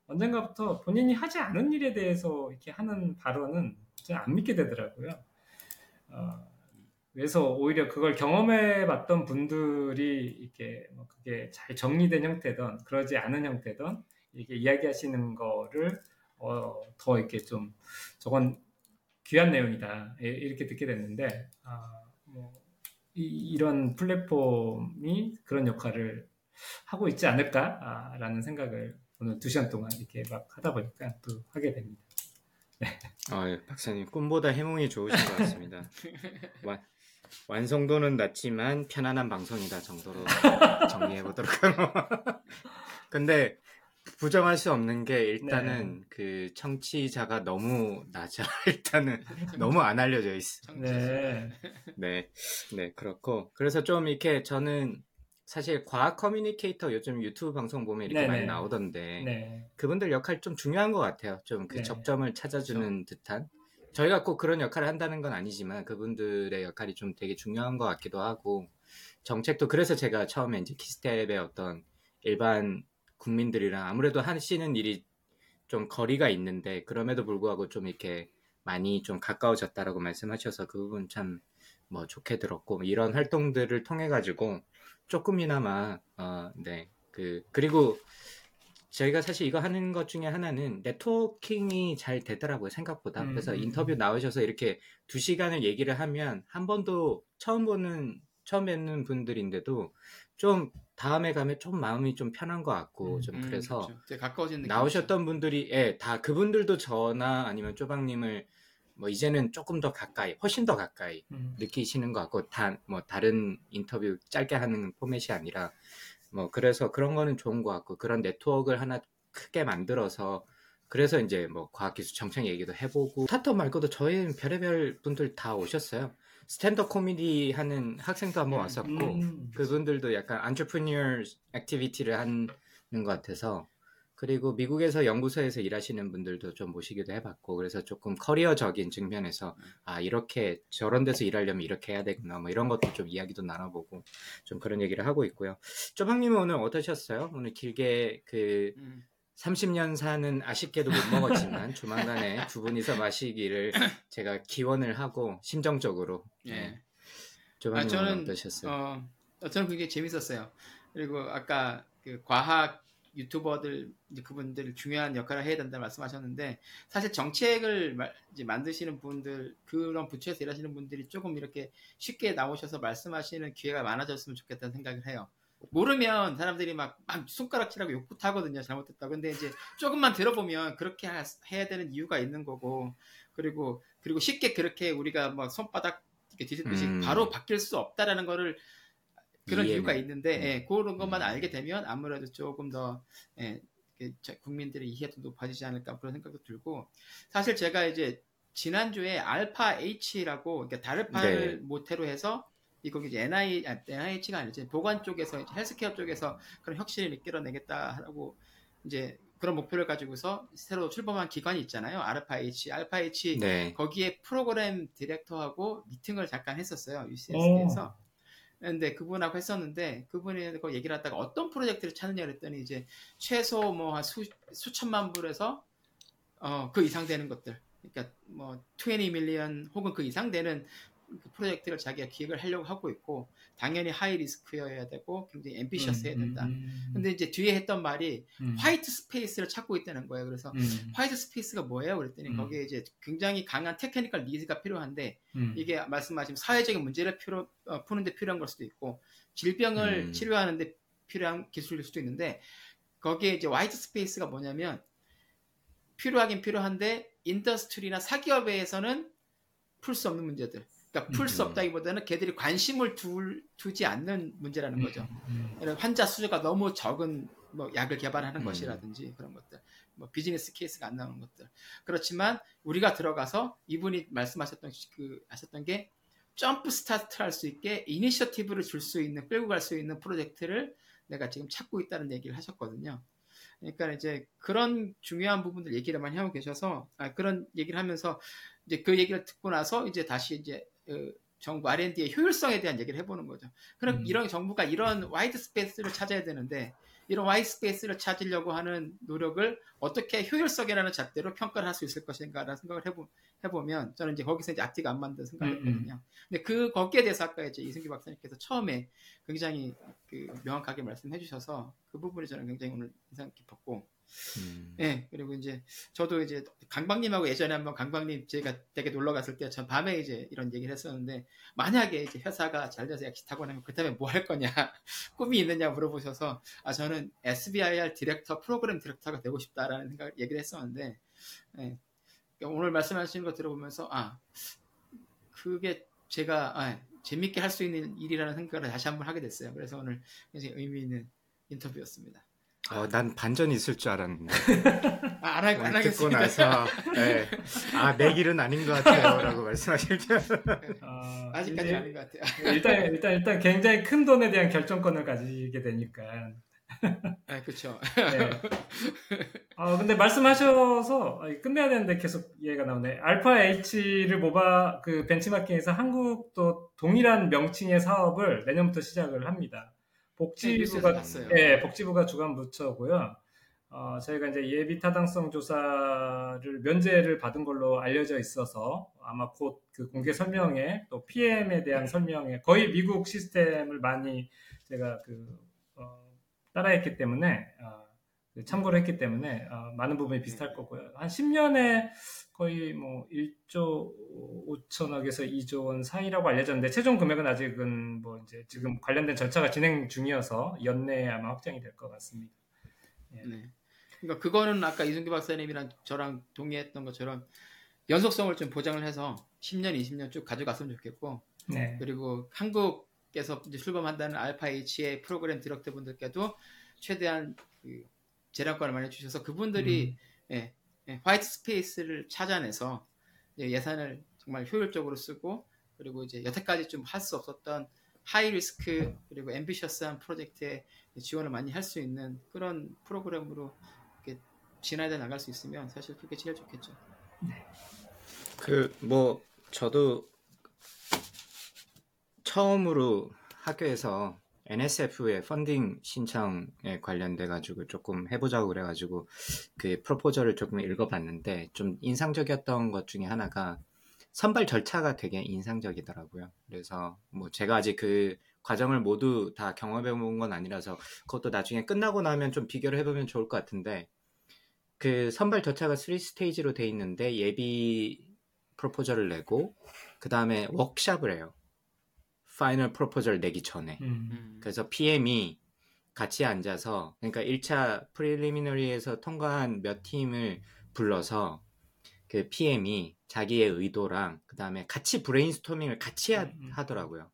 언젠가부터 본인이 하지 않은 일에 대해서 이렇게 하는 발언은 저는 안 믿게 되더라고요. 어, 그래서 오히려 그걸 경험해 봤던 분들이 이렇게 뭐 그게 잘 정리된 형태든 그러지 않은 형태든 이렇게 이야기하시는 거를 어, 더 이렇게 좀 저건 귀한 내용이다 이렇게 듣게 됐는데 아, 뭐 이, 런 플랫폼이 그런 역할을 하고 있지 않을까라는 생각을 오늘 두 시간 동안 이렇게 막 하다 보니까 또 하게 됩니다. 네. 아, 예, 박사님 꿈보다 해몽이 좋으신 것 같습니다. 완, 완성도는 낮지만 편안한 방송이다 정도로 정리해 보도록 하고. 근데 부정할 수 없는 게 일단은 네. 그 청취자가 너무 낮아. 일단은 너무 안 알려져 있어. 네. 네. 네, 그렇고. 그래서 좀 이렇게 저는 사실 과학 커뮤니케이터 요즘 유튜브 방송 보면 이렇게 네네. 많이 나오던데 네. 그분들 역할 좀 중요한 것 같아요. 좀그 네. 접점을 찾아주는 그렇죠. 듯한. 저희가 꼭 그런 역할을 한다는 건 아니지만 그분들의 역할이 좀 되게 중요한 것 같기도 하고 정책도 그래서 제가 처음에 이제 키스텝의 어떤 일반 국민들이랑 아무래도 하시는 일이 좀 거리가 있는데 그럼에도 불구하고 좀 이렇게 많이 좀 가까워졌다라고 말씀하셔서 그 부분 참 뭐 좋게 들었고 이런 활동들을 통해 가지고 조금이나마 어네그 그리고 저희가 사실 이거 하는 것 중에 하나는 네트워킹이 잘 되더라고요 생각보다 음. 그래서 인터뷰 나오셔서 이렇게 두 시간을 얘기를 하면 한 번도 처음 보는 처음 뵙는 분들인데도 좀 다음에 가면 좀 마음이 좀 편한 것 같고 음, 좀 음, 그래서 그렇죠. 가까워진 나오셨던 분들이 예, 다 그분들도 저나 아니면 쪼박님을 뭐 이제는 조금 더 가까이 훨씬 더 가까이 음. 느끼시는 것 같고 다뭐 다른 인터뷰 짧게 하는 포맷이 아니라 뭐 그래서 그런 거는 좋은 것 같고 그런 네트워크를 하나 크게 만들어서 그래서 이제 뭐 과학기술 정책 얘기도 해보고 스타트업 말고도 저희 별의별 분들 다 오셨어요. stand-up 코미디 하는 학생도 한번 음, 왔었고 음. 그분들도 약간 entrepreneur activity를 하는 것 같아서 그리고 미국에서 연구소에서 일하시는 분들도 좀 모시기도 해봤고 그래서 조금 커리어적인 측면에서 아 이렇게 저런 데서 일하려면 이렇게 해야 되구나 뭐 이런 것도 좀 이야기도 나눠보고 좀 그런 얘기를 하고 있고요. 쪼박님은 오늘 어떠셨어요? 오늘 길게 그 음. 30년 사는 아쉽게도 못 먹었지만 조만간에 두 분이서 마시기를 제가 기원을 하고 심정적으로 예. 네. 아, 저는 어떠셨어요? 어, 저는 그게 재밌었어요. 그리고 아까 그 과학 유튜버들 그분들 중요한 역할을 해야 된다 말씀하셨는데 사실 정책을 만드시는 분들 그런 부처에서 일하시는 분들이 조금 이렇게 쉽게 나오셔서 말씀하시는 기회가 많아졌으면 좋겠다는 생각을 해요. 모르면 사람들이 막, 막 손가락질하고 욕부터 하거든요. 잘못됐다. 근데 이제 조금만 들어보면 그렇게 하, 해야 되는 이유가 있는 거고, 그리고, 그리고 쉽게 그렇게 우리가 뭐 손바닥 이렇게 뒤집듯이 음. 바로 바뀔 수 없다라는 거를 그런 이해는. 이유가 있는데 음. 예, 그런 것만 음. 알게 되면 아무래도 조금 더 예, 국민들의 이해도 높아지지 않을까 그런 생각도 들고 사실 제가 이제 지난주에 알파 H라고 그러니까 다르파를 네. 모태로 해서 이거 이제 NI, 아, NIH가 아니지 보건 쪽에서 헬스케어 쪽에서 그런 혁신을 이끌어내겠다라고 이제 그런 목표를 가지고서 새로 출범한 기관이 있잖아요. 알파 H, 알파 H 네. 거기에 프로그램 디렉터하고 미팅을 잠깐 했었어요. UCS에서. 근데 그분하고 했었는데 그분이 그 얘기를 하다가 어떤 프로젝트를 찾느냐 그랬더니 이제 최소 뭐한 수, 수천만 불에서 어, 그 이상 되는 것들. 그러니까 뭐 20 million 혹은 그 이상 되는 그 프로젝트를 자기가 기획을 하려고 하고 있고 당연히 high risk여야 되고 굉장히 ambitious해야 음, 된다. 음, 음, 근데 이제 뒤에 했던 말이 음. white space를 찾고 있다는 거예요. 그래서 음. white space가 뭐예요? 그랬더니 음. 거기에 이제 굉장히 강한 technical needs가 필요한데 이게 말씀하신 사회적인 문제를 필요, 어, 푸는데 필요한 걸 수도 있고 질병을 치료하는데 필요한 기술일 수도 있는데 거기에 이제 white space가 뭐냐면 필요하긴 필요한데 industry나 사기업에서는 풀 수 없는 문제들. 그러니까 풀수 음. 없다기보다는 걔들이 관심을 둘, 두지 않는 문제라는 음, 거죠. 음. 환자 수가 너무 적은 뭐 약을 개발하는 것이라든지 그런 것들, 뭐 비즈니스 케이스가 안 나오는 것들. 그렇지만 우리가 들어가서 이분이 말씀하셨던 그 하셨던 게 jump start 할수 있게 이니셔티브를 줄 수 있는 끌고 갈 수 있는 프로젝트를 내가 지금 찾고 있다는 얘기를 하셨거든요. 그러니까 이제 그런 중요한 부분들 얘기를 많이 하고 계셔서 아, 그런 얘기를 하면서 이제 그 얘기를 듣고 나서 이제 다시 이제 그 정부 R&D의 효율성에 대한 얘기를 해보는 거죠. 그럼 음. 이런 정부가 이런 white space를 찾아야 되는데 이런 white space를 찾으려고 하는 노력을 어떻게 효율성이라는 잣대로 평가를 할 수 있을 것인가라는 생각을 해보, 해보면 저는 이제 거기서 이제 앞뒤가 안 맞는 생각을 음, 음. 했거든요. 근데 그 거기에 대해서 아까 이제 이승기 박사님께서 처음에 굉장히 그 명확하게 말씀해 주셔서 그 부분이 저는 굉장히 오늘 인상 깊었고 음. 네, 그리고 이제 저도 이제 강박님하고 예전에 한번 강박님 제가 되게 놀러 갔을 때 전 밤에 이제 이런 얘기를 했었는데 만약에 이제 회사가 잘 돼서 약식 타고 나면 그다음에 뭐 할 거냐 꿈이 있느냐 물어보셔서 아 저는 SBIR 디렉터 프로그램 디렉터가 되고 싶다라는 생각 얘기를 했었는데 네, 오늘 말씀하시는 거 들어보면서 아 그게 제가 아, 재밌게 할 수 있는 일이라는 생각을 다시 한번 하게 됐어요. 그래서 오늘 굉장히 의미 있는 인터뷰였습니다. 어, 난 반전이 있을 줄 알았는데. 아, 안, 하, 안. 듣고 나서, 네. 아, 내 길은 아닌 것 같아요. 라고 말씀하실 줄. 어, 아직까지 아닌 것 같아요. 일단, 일단, 일단 굉장히 큰 돈에 대한 결정권을 가지게 되니까. 아, 그쵸. 네. 어, 근데 말씀하셔서 끝내야 되는데 계속 이해가 나오네. 알파 H를 모바 그 벤치마킹에서 한국도 동일한 명칭의 사업을 내년부터 시작을 합니다. 복지부가 네, 복지부가 주관 부처고요. 어, 저희가 이제 예비 타당성 조사를 면제를 받은 걸로 알려져 있어서 아마 곧 그 공개 설명회 또 PM에 대한 설명회 거의 미국 시스템을 많이 제가 그 어, 따라했기 때문에 어, 그 참고를 했기 때문에 어, 많은 부분이 비슷할 거고요. 한 10년에 거의 뭐 1조 5천억에서 2조 원 사이라고 알려졌는데 최종 금액은 아직은 뭐 이제 지금 관련된 절차가 진행 중이어서 연내에 아마 확정이 될 것 같습니다. 예. 네. 그러니까 그거는 아까 이승기 박사님이랑 저랑 동의했던 것처럼 연속성을 좀 보장을 해서 10년, 20년 쭉 가져갔으면 좋겠고 네. 그리고 한국에서 출범한다는 ARPA-H의 프로그램 디렉터 분들께도 최대한 그 재량권을 많이 주셔서 그분들이 음. 예, 예, white space를 찾아내서 예산을 정말 효율적으로 쓰고 그리고 이제 여태까지 좀 할 수 없었던 high risk 그리고 ambitious한 프로젝트에 지원을 많이 할 수 있는 그런 프로그램으로 이렇게 진화해 나갈 수 있으면 사실 그게 제일 좋겠죠. 네. 그 뭐 저도 처음으로 학교에서 NSF의 펀딩 신청에 관련돼 가지고 조금 해보자고 그래가지고 그 프로포저를 조금 읽어봤는데 좀 인상적이었던 것 중에 하나가 선발 절차가 되게 인상적이더라고요. 그래서 뭐 제가 아직 그 과정을 모두 다 경험해 본 건 아니라서 그것도 나중에 끝나고 나면 좀 비교를 해보면 좋을 것 같은데 그 선발 절차가 3 stage로 돼 있는데 예비 proposal을 내고 그 다음에 워크샵을 해요. final proposal 내기 전에. 음. 음. 그래서 PM이 같이 앉아서 그러니까 1차 preliminary에서 통과한 몇 팀을 불러서 그 PM이 자기의 의도랑 그 다음에 같이 브레인스토밍을 같이 하, 음, 더라고요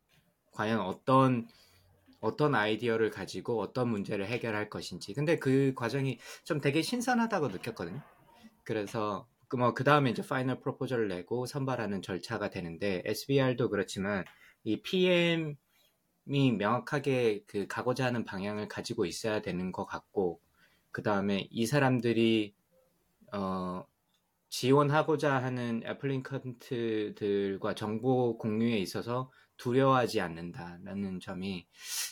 과연 어떤 어떤 아이디어를 가지고 어떤 문제를 해결할 것인지. 근데 그 과정이 좀 되게 신선하다고 느꼈거든요. 그래서 그뭐그 다음에 이제 파이널 프로포절을 내고 선발하는 절차가 되는데 SBR도 그렇지만 이 PM이 명확하게 그 가고자 하는 방향을 가지고 있어야 되는 것 같고 그 다음에 이 사람들이 어 지원하고자 하는 애플리컨트들과 정보 공유에 있어서 두려워하지 않는다라는 점이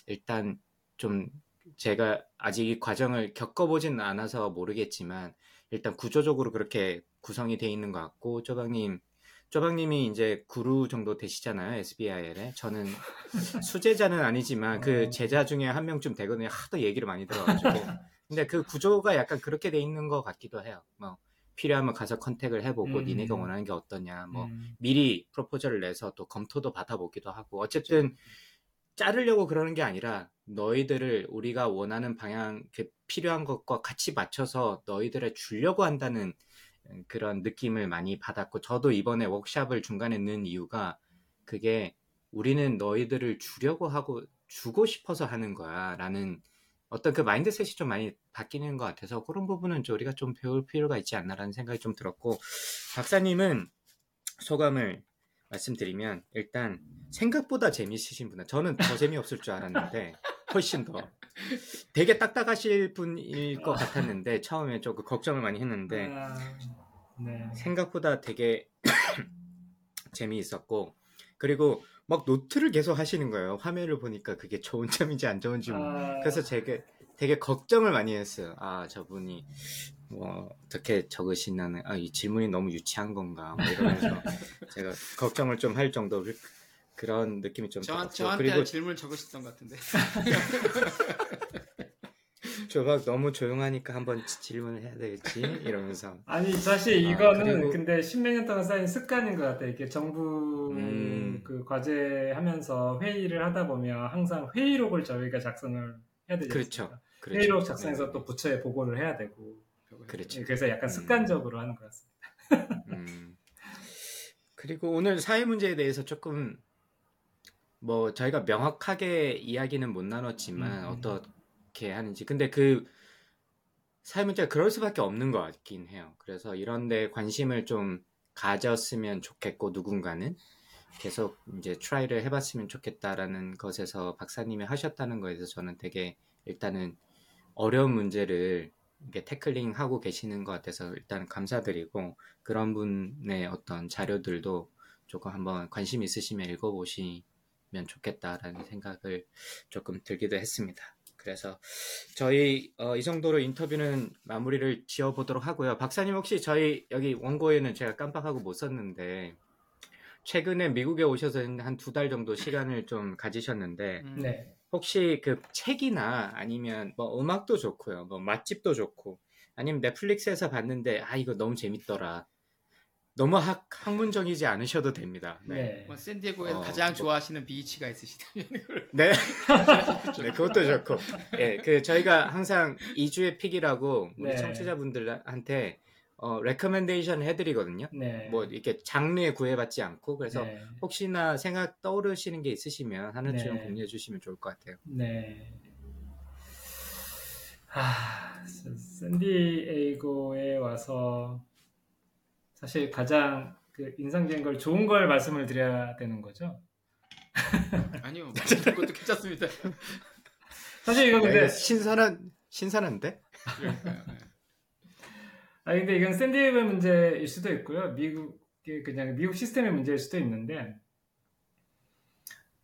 일단 좀 제가 아직 이 과정을 겪어보진 않아서 모르겠지만 일단 구조적으로 그렇게 구성이 돼 있는 것 같고 쪼박님 쪼박님이 이제 구루 정도 되시잖아요 SBIL에. 저는 수제자는 아니지만 그 어. 제자 중에 한 명쯤 되거든요. 하도 얘기를 많이 들어가지고. 근데 그 구조가 약간 그렇게 돼 있는 것 같기도 해요. 뭐 필요하면 가서 컨택을 해보고 음. 니네가 원하는 게 어떠냐. 뭐 음. 미리 프로포절을 내서 또 검토도 받아보기도 하고. 어쨌든 자르려고 그러는 게 아니라 너희들을 우리가 원하는 방향 필요한 것과 같이 맞춰서 너희들을 주려고 한다는 그런 느낌을 많이 받았고 저도 이번에 워크샵을 중간에 넣은 이유가 그게 우리는 너희들을 주려고 하고 주고 싶어서 하는 거야 라는 어떤 그 마인드셋이 좀 많이 바뀌는 것 같아서 그런 부분은 우리가 좀 배울 필요가 있지 않나라는 생각이 좀 들었고 박사님은 소감을 말씀드리면 일단 생각보다 재미있으신 분은 저는 더 재미없을 줄 알았는데 훨씬 더 되게 딱딱하실 분일 것 같았는데 처음에 조금 걱정을 많이 했는데 아, 네. 생각보다 되게 재미있었고 그리고 막 노트를 계속 하시는 거예요. 화면을 보니까 그게 좋은 점인지 안 좋은지. 아... 그래서 제가 되게 걱정을 많이 했어요. 아, 저분이 뭐 어떻게 적으시나는 아, 이 질문이 너무 유치한 건가 뭐 이러면서 제가 걱정을 좀 할 정도 그런 느낌이 좀 저, 들었고 저한테 그리고 질문 적으셨던 것 같은데. 조박 너무 조용하니까 한번 질문을 해야 되겠지 이러면서 아니 사실 아, 이거는 아, 그리고... 근데 십몇 년 동안 쌓인 습관인 것 같아요 이렇게 정부 음... 그 과제 하면서 회의를 하다 보면 항상 회의록을 저희가 작성을 해야 되죠 그렇죠. 그렇죠. 회의록 작성해서 네. 또 부처에 보고를 해야 되고 그렇죠. 그래서 약간 음. 습관적으로 음... 하는 것 같습니다 음... 그리고 오늘 사회 문제에 대해서 조금 뭐 저희가 명확하게 이야기는 못 나눴지만 음... 어떤 어떻게 하는지. 근데 그 사회 문제가 그럴 수밖에 없는 것 같긴 해요. 그래서 이런데 관심을 좀 가졌으면 좋겠고 누군가는 계속 이제 트라이를 해봤으면 좋겠다라는 것에서 박사님이 하셨다는 거에서 저는 되게 일단은 어려운 문제를 이게 태클링 하고 계시는 것 같아서 일단 감사드리고 그런 분의 어떤 자료들도 조금 한번 관심 있으시면 읽어보시 면 좋겠다라는 생각을 조금 들기도 했습니다. 그래서 저희 어, 이 정도로 인터뷰는 마무리를 지어보도록 하고요. 박사님 혹시 저희 여기 원고에는 제가 깜빡하고 못 썼는데 최근에 미국에 오셔서 한 두 달 정도 시간을 좀 가지셨는데 음. 네. 혹시 그 책이나 아니면 뭐 음악도 좋고요, 뭐 맛집도 좋고 아니면 넷플릭스에서 봤는데 아 이거 너무 재밌더라 너무 학, 학문적이지 않으셔도 됩니다. 네. 네. 뭐 샌디에고에서 어, 가장 뭐, 좋아하시는 beach가 있으시다면 네. 네, 그것도 좋고. 예, 네, 그 저희가 항상 이 주의 pick이라고 우리 네. 청취자분들한테 어, recommendation 해드리거든요. 네. 뭐 이렇게 장르에 구애받지 않고 그래서 네. 혹시나 생각 떠오르시는 게 있으시면 하나쯤 네. 공유해 주시면 좋을 것 같아요. 네. 아, 샌디에이고에 와서 사실 가장 그 인상적인 걸 좋은 걸 말씀을 드려야 되는 거죠. 아니요, 그것도 괜찮습니다. 사실 이거 근데 신선한 신선한데? 아 근데 이건 샌디에이고의 문제일 수도 있고요. 미국의 그냥 미국 시스템의 문제일 수도 있는데,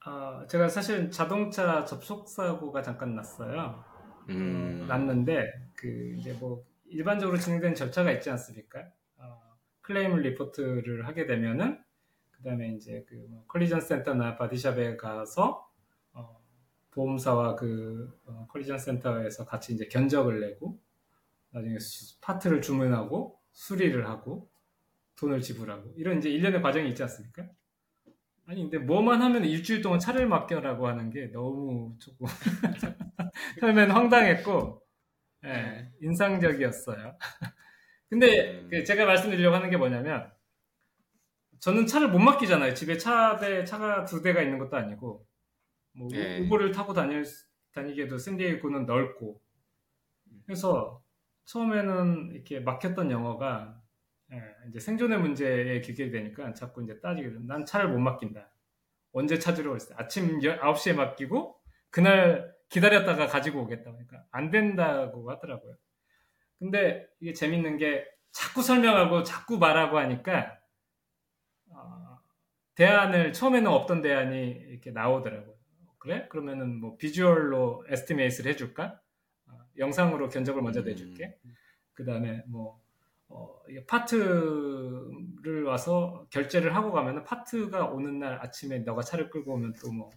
어, 제가 사실 자동차 접속 사고가 잠깐 났어요. 음. 났는데 그 이제 뭐 일반적으로 진행된 절차가 있지 않습니까? 클레임 리포트를 하게 되면은 그다음에 이제 그뭐 collision 센터나 body shop에 가서 어, 보험사와 그 어, collision 센터에서 같이 이제 견적을 내고 나중에 파트를 주문하고 수리를 하고 돈을 지불하고 이런 이제 일련의 과정이 있지 않습니까? 아니 근데 뭐만 하면 일주일 동안 차를 맡겨라고 하는 게 너무 조금 처음엔 황당했고 예, 네, 인상적이었어요. 근데 그 제가 말씀드리려고 하는 게 뭐냐면 저는 차를 못 맡기잖아요. 집에 차대 차가 두 대가 있는 것도 아니고 뭐 네. 우버를 타고 다닐 다니기에도 샌디에이고는 넓고 그래서 처음에는 이렇게 막혔던 영어가 예, 이제 생존의 문제에 기게 되니까 자꾸 이제 따지게 돼. 난 차를 못 맡긴다. 언제 찾으러 올어 아침 9시에 맡기고 그날 기다렸다가 가지고 오겠다. 그러니까 안 된다고 하더라고요. 근데 이게 재밌는 게 자꾸 설명하고 자꾸 말하고 하니까 어, 대안을 처음에는 없던 대안이 이렇게 나오더라고요. 그래? 그러면은 뭐 비주얼로 에스티메이트를 해줄까? 어, 영상으로 견적을 먼저 내줄게. 음. 그 다음에 뭐 어, 파트를 와서 결제를 하고 가면은 파트가 오는 날 아침에 너가 차를 끌고 오면 또뭐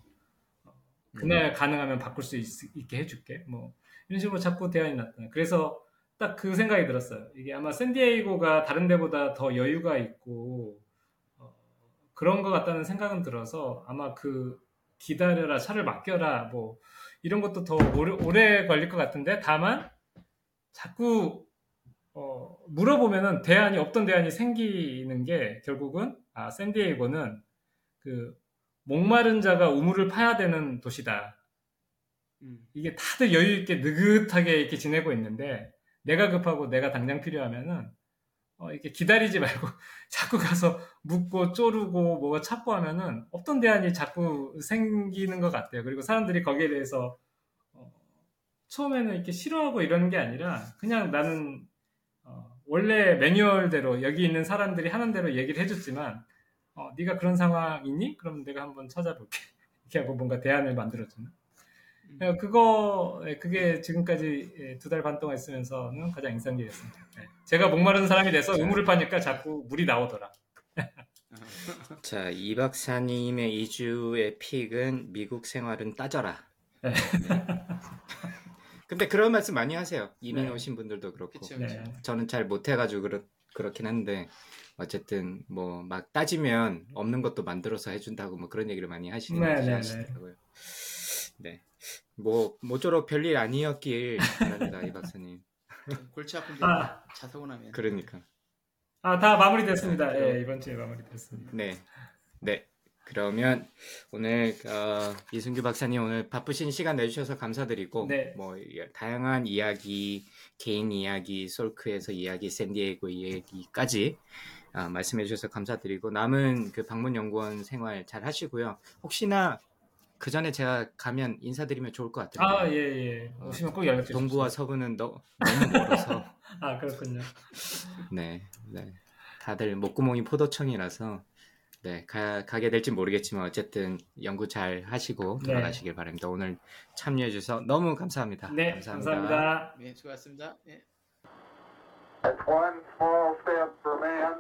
어, 그날 음. 가능하면 바꿀 수 있, 게 해줄게. 뭐 이런 식으로 자꾸 대안이 나타나. 그래서 딱 그 생각이 들었어요. 이게 아마 샌디에이고가 다른 데보다 더 여유가 있고 어, 그런 것 같다는 생각은 들어서 아마 그 기다려라 차를 맡겨라 뭐 이런 것도 더 오래, 오래 걸릴 것 같은데 다만 자꾸 어, 물어보면은 대안이 없던 대안이 생기는 게 결국은 아 샌디에이고는 그 목마른 자가 우물을 파야 되는 도시다. 음. 이게 다들 여유 있게 느긋하게 이렇게 지내고 있는데 내가 급하고 내가 당장 필요하면은 어, 이렇게 기다리지 말고 자꾸 가서 묻고 쪼르고 뭐가 찾고 하면은 없던 대안이 자꾸 생기는 것 같아요. 그리고 사람들이 거기에 대해서 어, 처음에는 이렇게 싫어하고 이러는 게 아니라 그냥 나는 원래 매뉴얼대로 여기 있는 사람들이 하는 대로 얘기를 해줬지만 어, 네가 그런 상황이니? 그럼 내가 한번 찾아볼게. 이렇게 하고 뭔가 대안을 만들어주는. 음. 그거 예, 그게 지금까지 예, 두달 반 동안 있으면서는 가장 인상적이었습니다. 네. 제가 목마른 사람이 돼서 우물을 파니까 자꾸 물이 나오더라. 자, 이 박사님의 이주의 픽은 미국 생활은 따져라. 네. 근데 그런 말씀 많이 하세요. 이민 네. 오신 분들도 그렇고. 그쵸, 그쵸. 네. 저는 잘 못해가지고 그렇, 그렇긴 한데 어쨌든 뭐 막 따지면 없는 것도 만들어서 해준다고 뭐 그런 얘기를 많이 하시는 네, 네, 네. 하시더라고요. 네. 뭐 모쪼록 별일 아니었길 바랍니다, 이 박사님. 골치 아픈데 아. 자사고 나면. 그러니까. 아, 다 마무리됐습니다. 예, 이번 주에 마무리됐습니다. 네. 네. 그러면 오늘 어, 이승규 박사님 오늘 바쁘신 시간 내주셔서 감사드리고 네. 뭐 다양한 이야기 개인 이야기 솔크에서 이야기 샌디에고 이야기까지 어, 말씀해 주셔서 감사드리고 남은 그 방문 연구원 생활 잘 하시고요 혹시나 그 전에 제가 가면 인사드리면 좋을 것 같아요. 아, 예, 예. 오시면 꼭 연락 주세요. 동부와 서부는 너, 무 멀어서. 아, 그렇군요. 네, 네. 다들 목구멍이 포도청이라서 네, 가, 가게 될지 모르겠지만 어쨌든 연구 잘 하시고 네. 돌아가시길 네. 바랍니다. 오늘 참여해 주셔서 너무 감사합니다. 네, 감사합니다. 감사합니다. 네, 수고하셨습니다. 네. One small step for man,